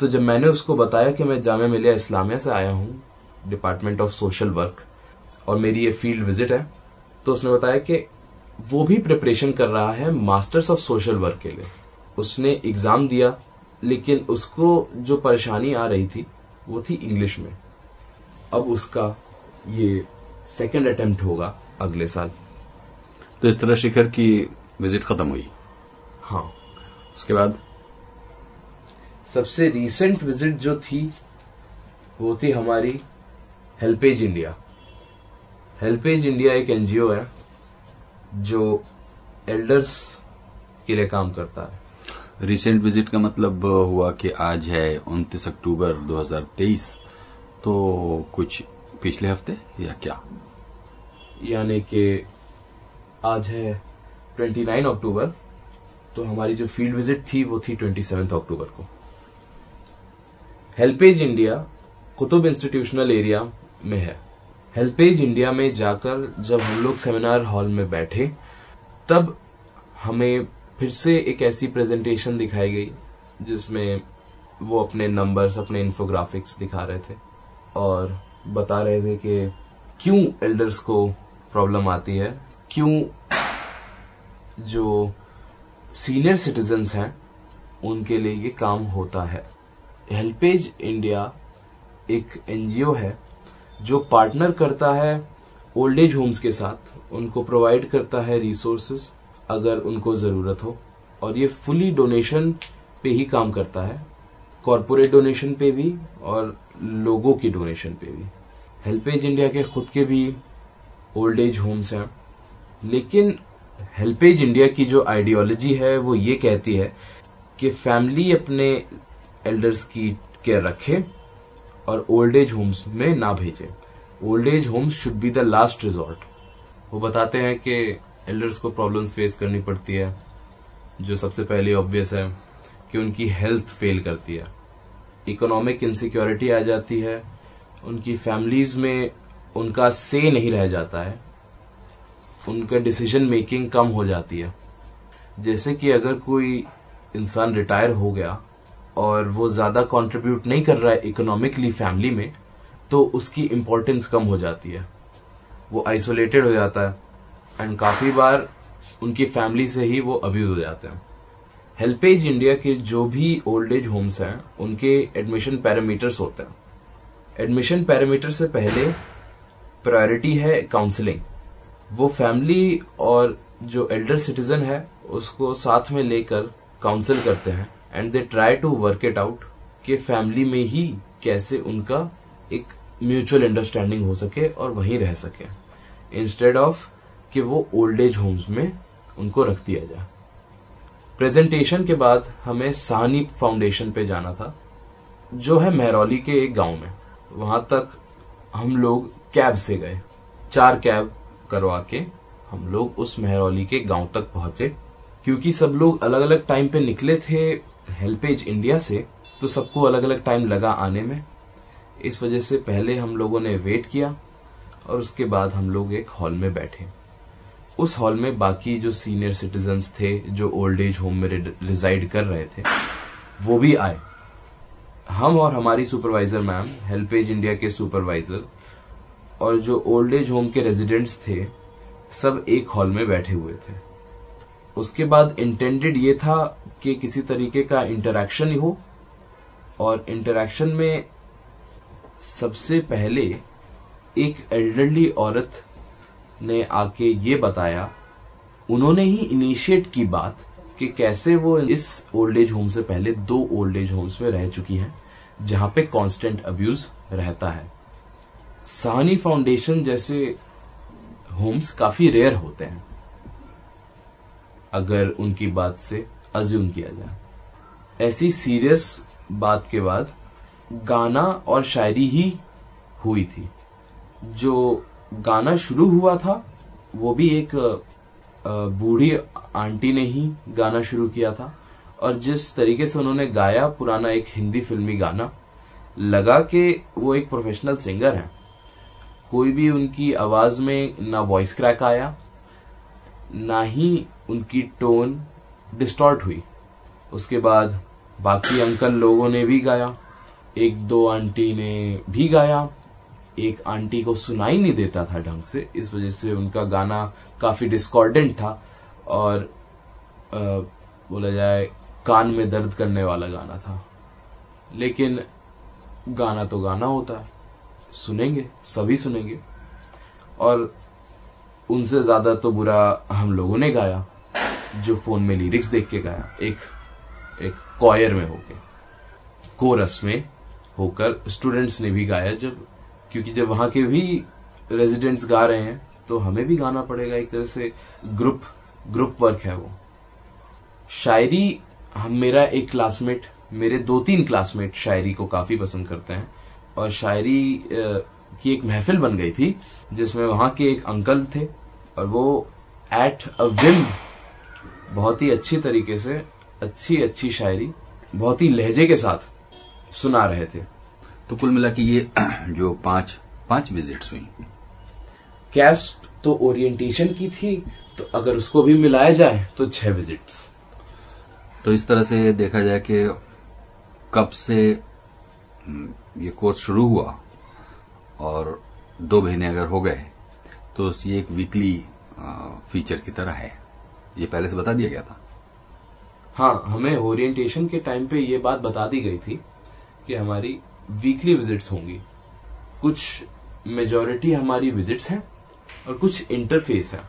तो जब मैंने उसको बताया कि मैं जामिया मिलिया इस्लामिया से आया हूँ डिपार्टमेंट ऑफ़ सोशल वर्क और मेरी ये फ़ील्ड विज़िट है तो उसने बताया कि वो भी प्रिपरेशन कर रहा है मास्टर्स ऑफ़ सोशल वर्क के लिए। उसने एग्ज़ाम दिया लेकिन उसको जो परेशानी आ रही थी वो थी इंग्लिश में। अब उसका ये सेकेंड अटेम्प्ट होगा अगले साल। तो इस तरह शिखर की विज़िट खत्म हुई। हाँ। उसके बाद? सबसे रीसेंट विज़िट जो थी वो थी हमारी हेल्पेज इंडिया। हेल्पेज इंडिया एक एनजीओ है जो एल्डर्स के लिए काम करता है। रिसेंट विज़िट का मतलब हुआ कि आज है 29 अक्टूबर 2023 तो कुछ पिछले हफ़्ते या क्या? यानी कि आज है 29 अक्टूबर तो हमारी जो फ़ील्ड विज़िट थी वो थी 27 अक्टूबर को। HelpAge India Qutub institutional area में है। हेल्पेज इंडिया में जाकर जब हम लोग सेमिनार हॉल में बैठे, तब हमें फिर से एक ऐसी प्रेजेंटेशन दिखाई गई, जिसमें वो अपने नंबर्स अपने इन्फोग्राफिक्स दिखा रहे थे और बता रहे थे कि क्यों एल्डर्स को प्रॉब्लम आती है, क्यों जो सीनियर सिटीजन्स हैं, उनके लिए ये काम होता है। हेल्पेज इंडिया एक एनजीओ है जो पार्टनर करता है ओल्ड एज होम्स के साथ, उनको प्रोवाइड करता है रिसोर्सेज अगर उनको ज़रूरत हो। और ये फुली डोनेशन पे ही काम करता है। कॉरपोरेट डोनेशन पे भी और लोगों की डोनेशन पे भी। हेल्पेज इंडिया के खुद के भी ओल्ड एज होम्स हैं। लेकिन हेल्पेज इंडिया की जो आइडियोलॉजी है, वो ये कहती है कि फैमिली अपने एल्डर्स की केयर रखे। और ओल्ड एज होम्स में ना भेजे। Old age homes should be the last resort वो बताते हैं कि एल्डर्स को प्रॉब्लम्स फेस करनी पड़ती है, जो सबसे पहले ऑब्वियस है कि उनकी हेल्थ फेल करती है। इकोनॉमिक इनसिक्योरिटी आ जाती है। उनकी फैमिलीज़ में उनका से नहीं रह जाता है। उनका डिसीज़न मेकिंग कम हो जाती है। जैसे कि अगर कोई इंसान रिटायर हो गया और वो ज़्यादा कंट्रीब्यूट नहीं कर रहा है इकोनॉमिकली फैमिली में तो उसकी इम्पोर्टेंस कम हो जाती है। वो आइसोलेटेड हो जाता है। एंड काफ़ी बार उनकी फैमिली से ही वो अब्यूज हो जाते हैं। हेल्पेज इंडिया के जो भी ओल्ड एज होम्स हैं, उनके एडमिशन पैरामीटर्स होते हैं। एडमिशन पैरामीटर से पहले प्रायोरिटी है काउंसलिंग वो फैमिली और जो एल्डर सिटीजन है, उसको साथ में लेकर काउंसिल करते हैं। And they try to work it out कि फैमिली में ही कैसे उनका एक म्यूचुअल अंडरस्टैंडिंग हो सके और वहीं रह सके। इंस्टेड ऑफ़ कि वो ओल्ड एज होम्स में उनको रख दिया जाए। प्रेजेंटेशन के बाद हमें साहनी फाउंडेशन पे जाना था, जो है महरौली के एक गाँव में। वहाँ तक हम लोग कैब से गए। चार कैब करवा के हम लोग उस महरौली के गाँव तक पहुँचे, क्योंकि सब लोग अलग अलग टाइम पे निकले थे हेल्पेज इंडिया से तो सबको अलग अलग टाइम लगा आने में। इस वजह से पहले हम लोगों ने वेट किया और उसके बाद हम लोग एक हॉल में बैठे। उस हॉल में बाकी जो सीनियर सिटीजन्स थे, जो ओल्ड एज होम में रिजाइड कर रहे थे, वो भी आए। हम और हमारी सुपरवाइजर मैम हेल्पेज इंडिया के सुपरवाइजर और जो ओल्ड एज होम के रेजिडेंट्स थे, सब एक हॉल में बैठे हुए थे। उसके बाद इंटेंडेड ये था कि किसी तरीके का इंटरेक्शन हो और इंटरेक्शन में सबसे पहले एक एल्डरली औरत ने आके ये बताया, उन्होंने ही इनिशिएट की बात कि कैसे वो इस ओल्ड एज होम से पहले दो ओल्ड एज होम्स में रह चुकी हैं, जहाँ पे कांस्टेंट अब्यूज रहता है। साहनी फाउंडेशन जैसे होम्स काफ़ी रेयर होते हैं। अगर उनकी बात से अज्यूम किया जाए। ऐसी सीरियस बात के बाद गाना और शायरी ही हुई थी। जो गाना शुरू हुआ था, वो भी एक बूढ़ी आंटी ने ही गाना शुरू किया था। और जिस तरीके से उन्होंने गाया पुराना एक हिंदी फिल्मी गाना, लगा कि वो एक प्रोफेशनल सिंगर हैं। कोई भी उनकी आवाज़ में ना वॉइस क्रैक आया, ना ही उनकी टोन डिस्टॉर्ट हुई। उसके बाद बाकी अंकल लोगों ने भी गाया। एक दो आंटी ने भी गाया। एक आंटी को सुनाई नहीं देता था ढंग से इस वजह से उनका गाना काफ़ी डिस्कॉर्डेंट था और आ, बोला जाए कान में दर्द करने वाला गाना था। लेकिन गाना तो गाना होता है। सुनेंगे सभी सुनेंगे। और उनसे ज़्यादा तो बुरा हम लोगों ने गाया। जो फ़ोन में लिरिक्स देख के गाया, एक एक कॉयर में होके कोरस में होकर स्टूडेंट्स ने भी गाया जब, क्योंकि जब वहाँ के भी रेजिडेंट्स गा रहे हैं तो हमें भी गाना पड़ेगा एक तरह से ग्रुप ग्रुप वर्क है वो। शायरी, हम मेरा एक क्लासमेट मेरे दो तीन क्लासमेट शायरी को काफ़ी पसंद करते हैं, और शायरी की एक महफिल बन गई थी, जिसमें वहाँ के एक अंकल थे, और वो एट अ विम बहुत ही अच्छी तरीके से अच्छी अच्छी शायरी बहुत ही लहजे के साथ सुना रहे थे। तो कुल मिला के ये जो पाँच पाँच विजिट्स हुई। कैश तो ओरिएंटेशन की थी तो अगर उसको भी मिलाया जाए तो छह विजिट्स तो इस तरह से देखा जाए कि कब से ये कोर्स शुरू हुआ और दो महीने अगर हो गए तो ये एक वीकली फीचर की तरह है। ये पहले से बता दिया गया था। हाँ हमें ओरिएंटेशन के टाइम पे ये बात बता दी गई थी कि हमारी वीकली विजिट्स होंगी। कुछ मेजोरिटी हमारी विजिट्स हैं और कुछ इंटरफेस है,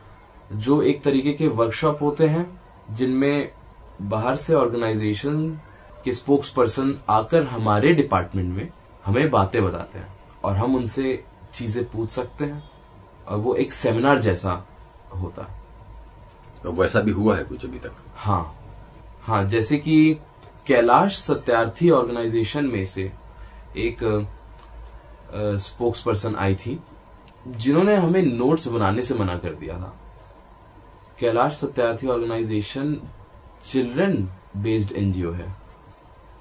जो एक तरीके के वर्कशॉप होते हैं, जिनमें बाहर से ऑर्गेनाइजेशन के स्पोक्स पर्सन आकर हमारे डिपार्टमेंट में हमें बातें बताते हैं और हम उनसे चीज़ें पूछ सकते हैं और वो एक सेमिनार जैसा होता है। वैसा भी हुआ है कुछ अभी तक। हाँ। हाँ जैसे कि कैलाश सत्यार्थी ऑर्गेनाइजेशन में से एक स्पोक्स पर्सन आई थी, जिन्होंने हमें नोट्स बनाने से मना कर दिया था। Kailash Satyarthi organisation children based NGO है।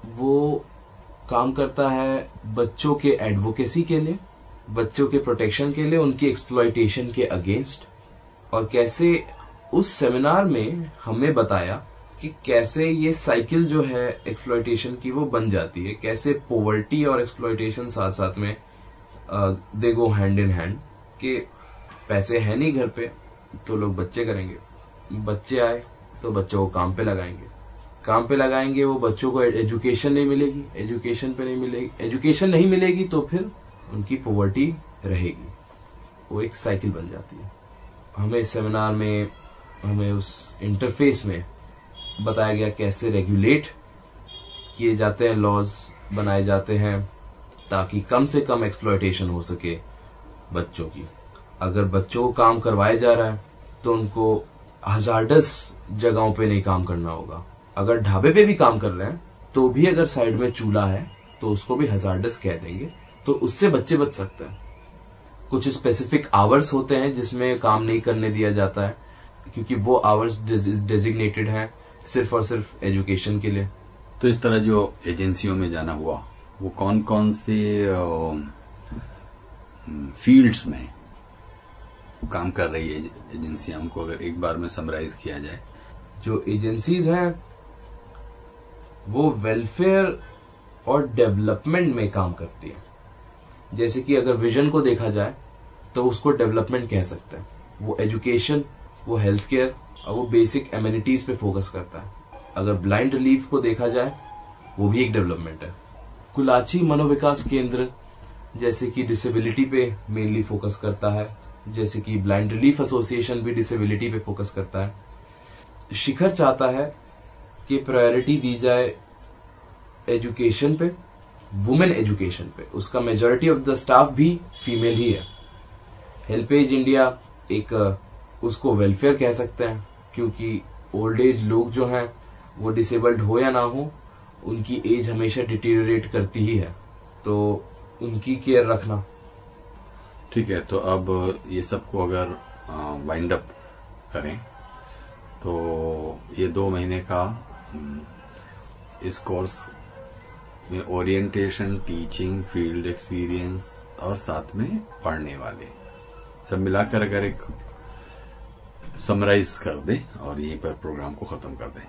वो काम करता है बच्चों के एडवोकेसी के लिए, बच्चों के प्रोटेक्शन के लिए, उनकी एक्सप्लॉयटेशन के अगेंस्ट, और कैसे उस सेमिनार में हमें बताया कि कैसे ये साइकिल जो है एक्सप्लॉयटेशन की वो बन जाती है, कैसे पोवर्टी और एक्सप्लॉयटेशन साथ साथ में दे गो हैंड इन हैंड कि पैसे है नहीं घर पे तो लोग बच्चे करेंगे। बच्चे आए तो बच्चों को काम पे लगाएँगे। काम पे लगाएँगे, वो बच्चों को एजुकेशन नहीं मिलेगी। एजुकेशन पे नहीं मिलेगी। एजुकेशन नहीं मिलेगी तो फिर उनकी पॉवर्टी रहेगी। वो एक साइकिल बन जाती है। हमें सेमिनार में हमें उस इंटरफेस में बताया गया कैसे रेगुलेट किए जाते हैं लॉज बनाए जाते हैं, ताकि कम से कम एक्सप्लॉयटेशन हो सके बच्चों की। अगर बच्चों को काम करवाया जा रहा है तो उनको हजारडस जगहों पे नहीं काम करना होगा। अगर ढाबे पे भी काम कर रहे हैं तो भी अगर साइड में चूल्हा है तो उसको भी हजारडस कह देंगे। तो उससे बच्चे बच सकते हैं। कुछ स्पेसिफिक आवर्स होते हैं जिसमें काम नहीं करने दिया जाता है। क्योंकि वो आवर्स डेजिग्नेटेड हैं सिर्फ़ और सिर्फ़ एजुकेशन के लिए। तो इस तरह जो एजेंसियों में जाना हुआ वो कौन कौन से फील्ड्स में काम कर रही है एजेंसियाँ हमको अगर एक बार में समराइज किया जाए। जो एजेंसीज हैं वो वेलफेयर और डेवलपमेंट में काम करती है। जैसे कि अगर विजन को देखा जाए तो उसको डेवलपमेंट कह सकते हैं। वो एजुकेशन वो हेल्थ केयर और वो बेसिक एम्यूनिटीज पे फोकस करता है। अगर ब्लाइंड रिलीफ को देखा जाए, वो भी एक डेवलपमेंट है। कुलाची मनोविकास केंद्र जैसे कि डिसेबिलिटी पे मेनली फोकस करता है, जैसे कि ब्लाइंड रिलीफ एसोसिएशन भी डिसेबिलिटी पे फोकस करता है। शिखर चाहता है कि प्रायोरिटी दी जाए एजुकेशन पे वुमेन एजुकेशन पे। उसका मेजोरिटी ऑफ़ द स्टाफ भी फीमेल ही है। हेल्पेज इंडिया एक उसको वेलफेयर कह सकते हैं, क्योंकि ओल्ड एज लोग जो हैं, वो डिसेबल्ड हो या ना हो, उनकी एज हमेशा डिटीरियरेट करती ही है। तो उनकी केयर रखना। ठीक है तो अब ये सबको अगर वाइंड अप करें तो ये दो महीने का इस कोर्स में ओरिएंटेशन टीचिंग फ़ील्ड एक्सपीरियंस और साथ में पढ़ने वाले, सब मिलाकर अगर एक समराइज कर दे और यहीं पर प्रोग्राम को खत्म कर दें।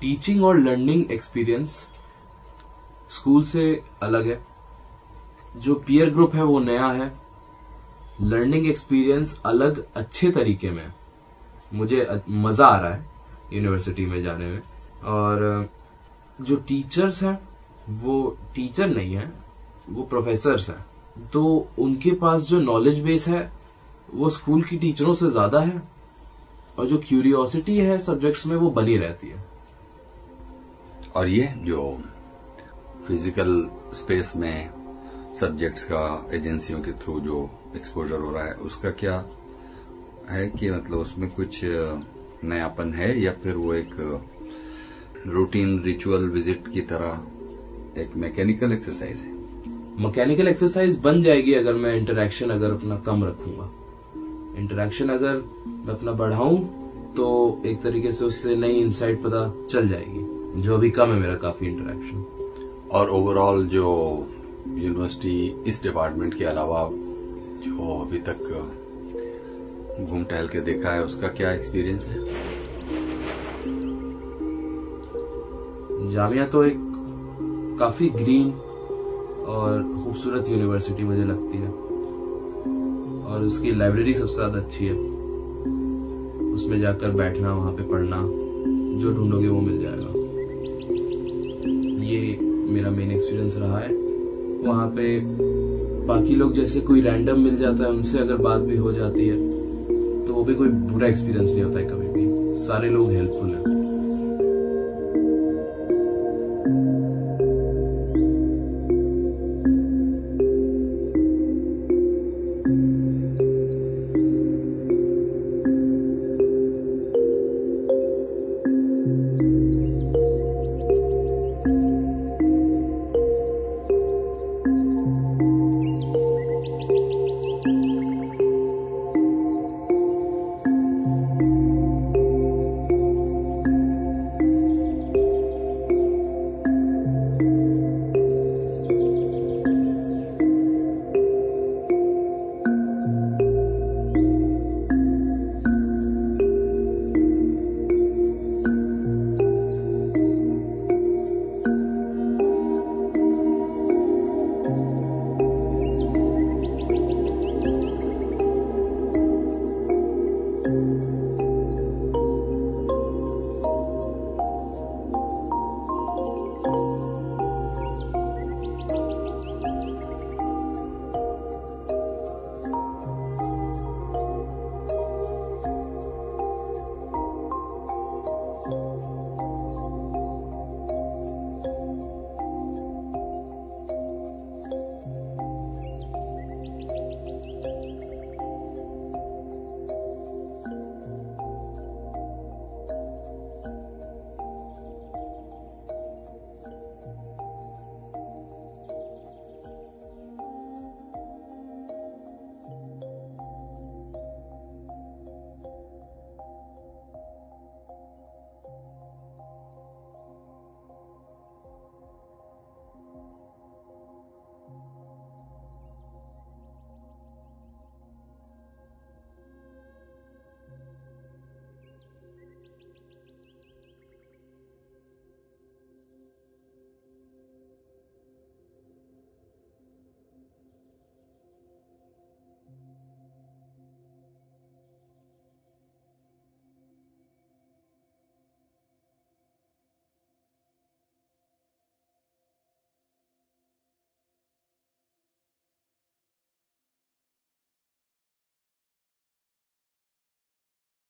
टीचिंग और लर्निंग एक्सपीरियंस स्कूल से अलग है। जो पीयर ग्रुप है वो नया है। लर्निंग एक्सपीरियंस अलग, अच्छे तरीके में। मुझे मज़ा आ रहा है यूनिवर्सिटी में जाने में। और, जो टीचर्स हैं, वो टीचर नहीं है, वो प्रोफेसर्स हैं। तो उनके पास जो नॉलेज बेस है वो स्कूल की टीचरों से ज़्यादा है और जो क्यूरियोसिटी है सब्जेक्ट्स में वो बनी रहती है। और ये जो फ़िज़िकल स्पेस में सब्जेक्ट्स का एजेंसियों के थ्रू जो एक्सपोजर हो रहा है उसका क्या है कि मतलब उसमें कुछ नयापन है या फिर वो एक रूटीन रिचुअल विज़िट की तरह एक मैकेनिकल एक्सरसाइज है? मैकेनिकल एक्सरसाइज बन जाएगी अगर मैं इंटरेक्शन अगर अपना कम रखूँगा। इंटरेक्शन अगर मैं अपना बढ़ाऊं तो एक तरीके से उससे नई इंसाइट पता चल जाएगी जो अभी कम है मेरा काफ़ी इंटरेक्शन और ओवरऑल जो यूनिवर्सिटी इस डिपार्टमेंट के अलावा जो अभी तक घूम टहल के देखा है उसका क्या एक्सपीरियंस है? जामिया तो एक काफ़ी ग्रीन और खूबसूरत यूनिवर्सिटी मुझे लगती है। और उसकी लाइब्रेरी सबसे ज़्यादा अच्छी है। उसमें जाकर बैठना, वहाँ पे पढ़ना, जो ढूंढोगे वो मिल जाएगा। ये मेरा मेन एक्सपीरियंस रहा है। वहाँ पे बाकी लोग जैसे कोई रैंडम मिल जाता है, उनसे अगर बात भी हो जाती है तो वो भी कोई बुरा एक्सपीरियंस नहीं होता है कभी भी। सारे लोग हेल्पफुल हैं।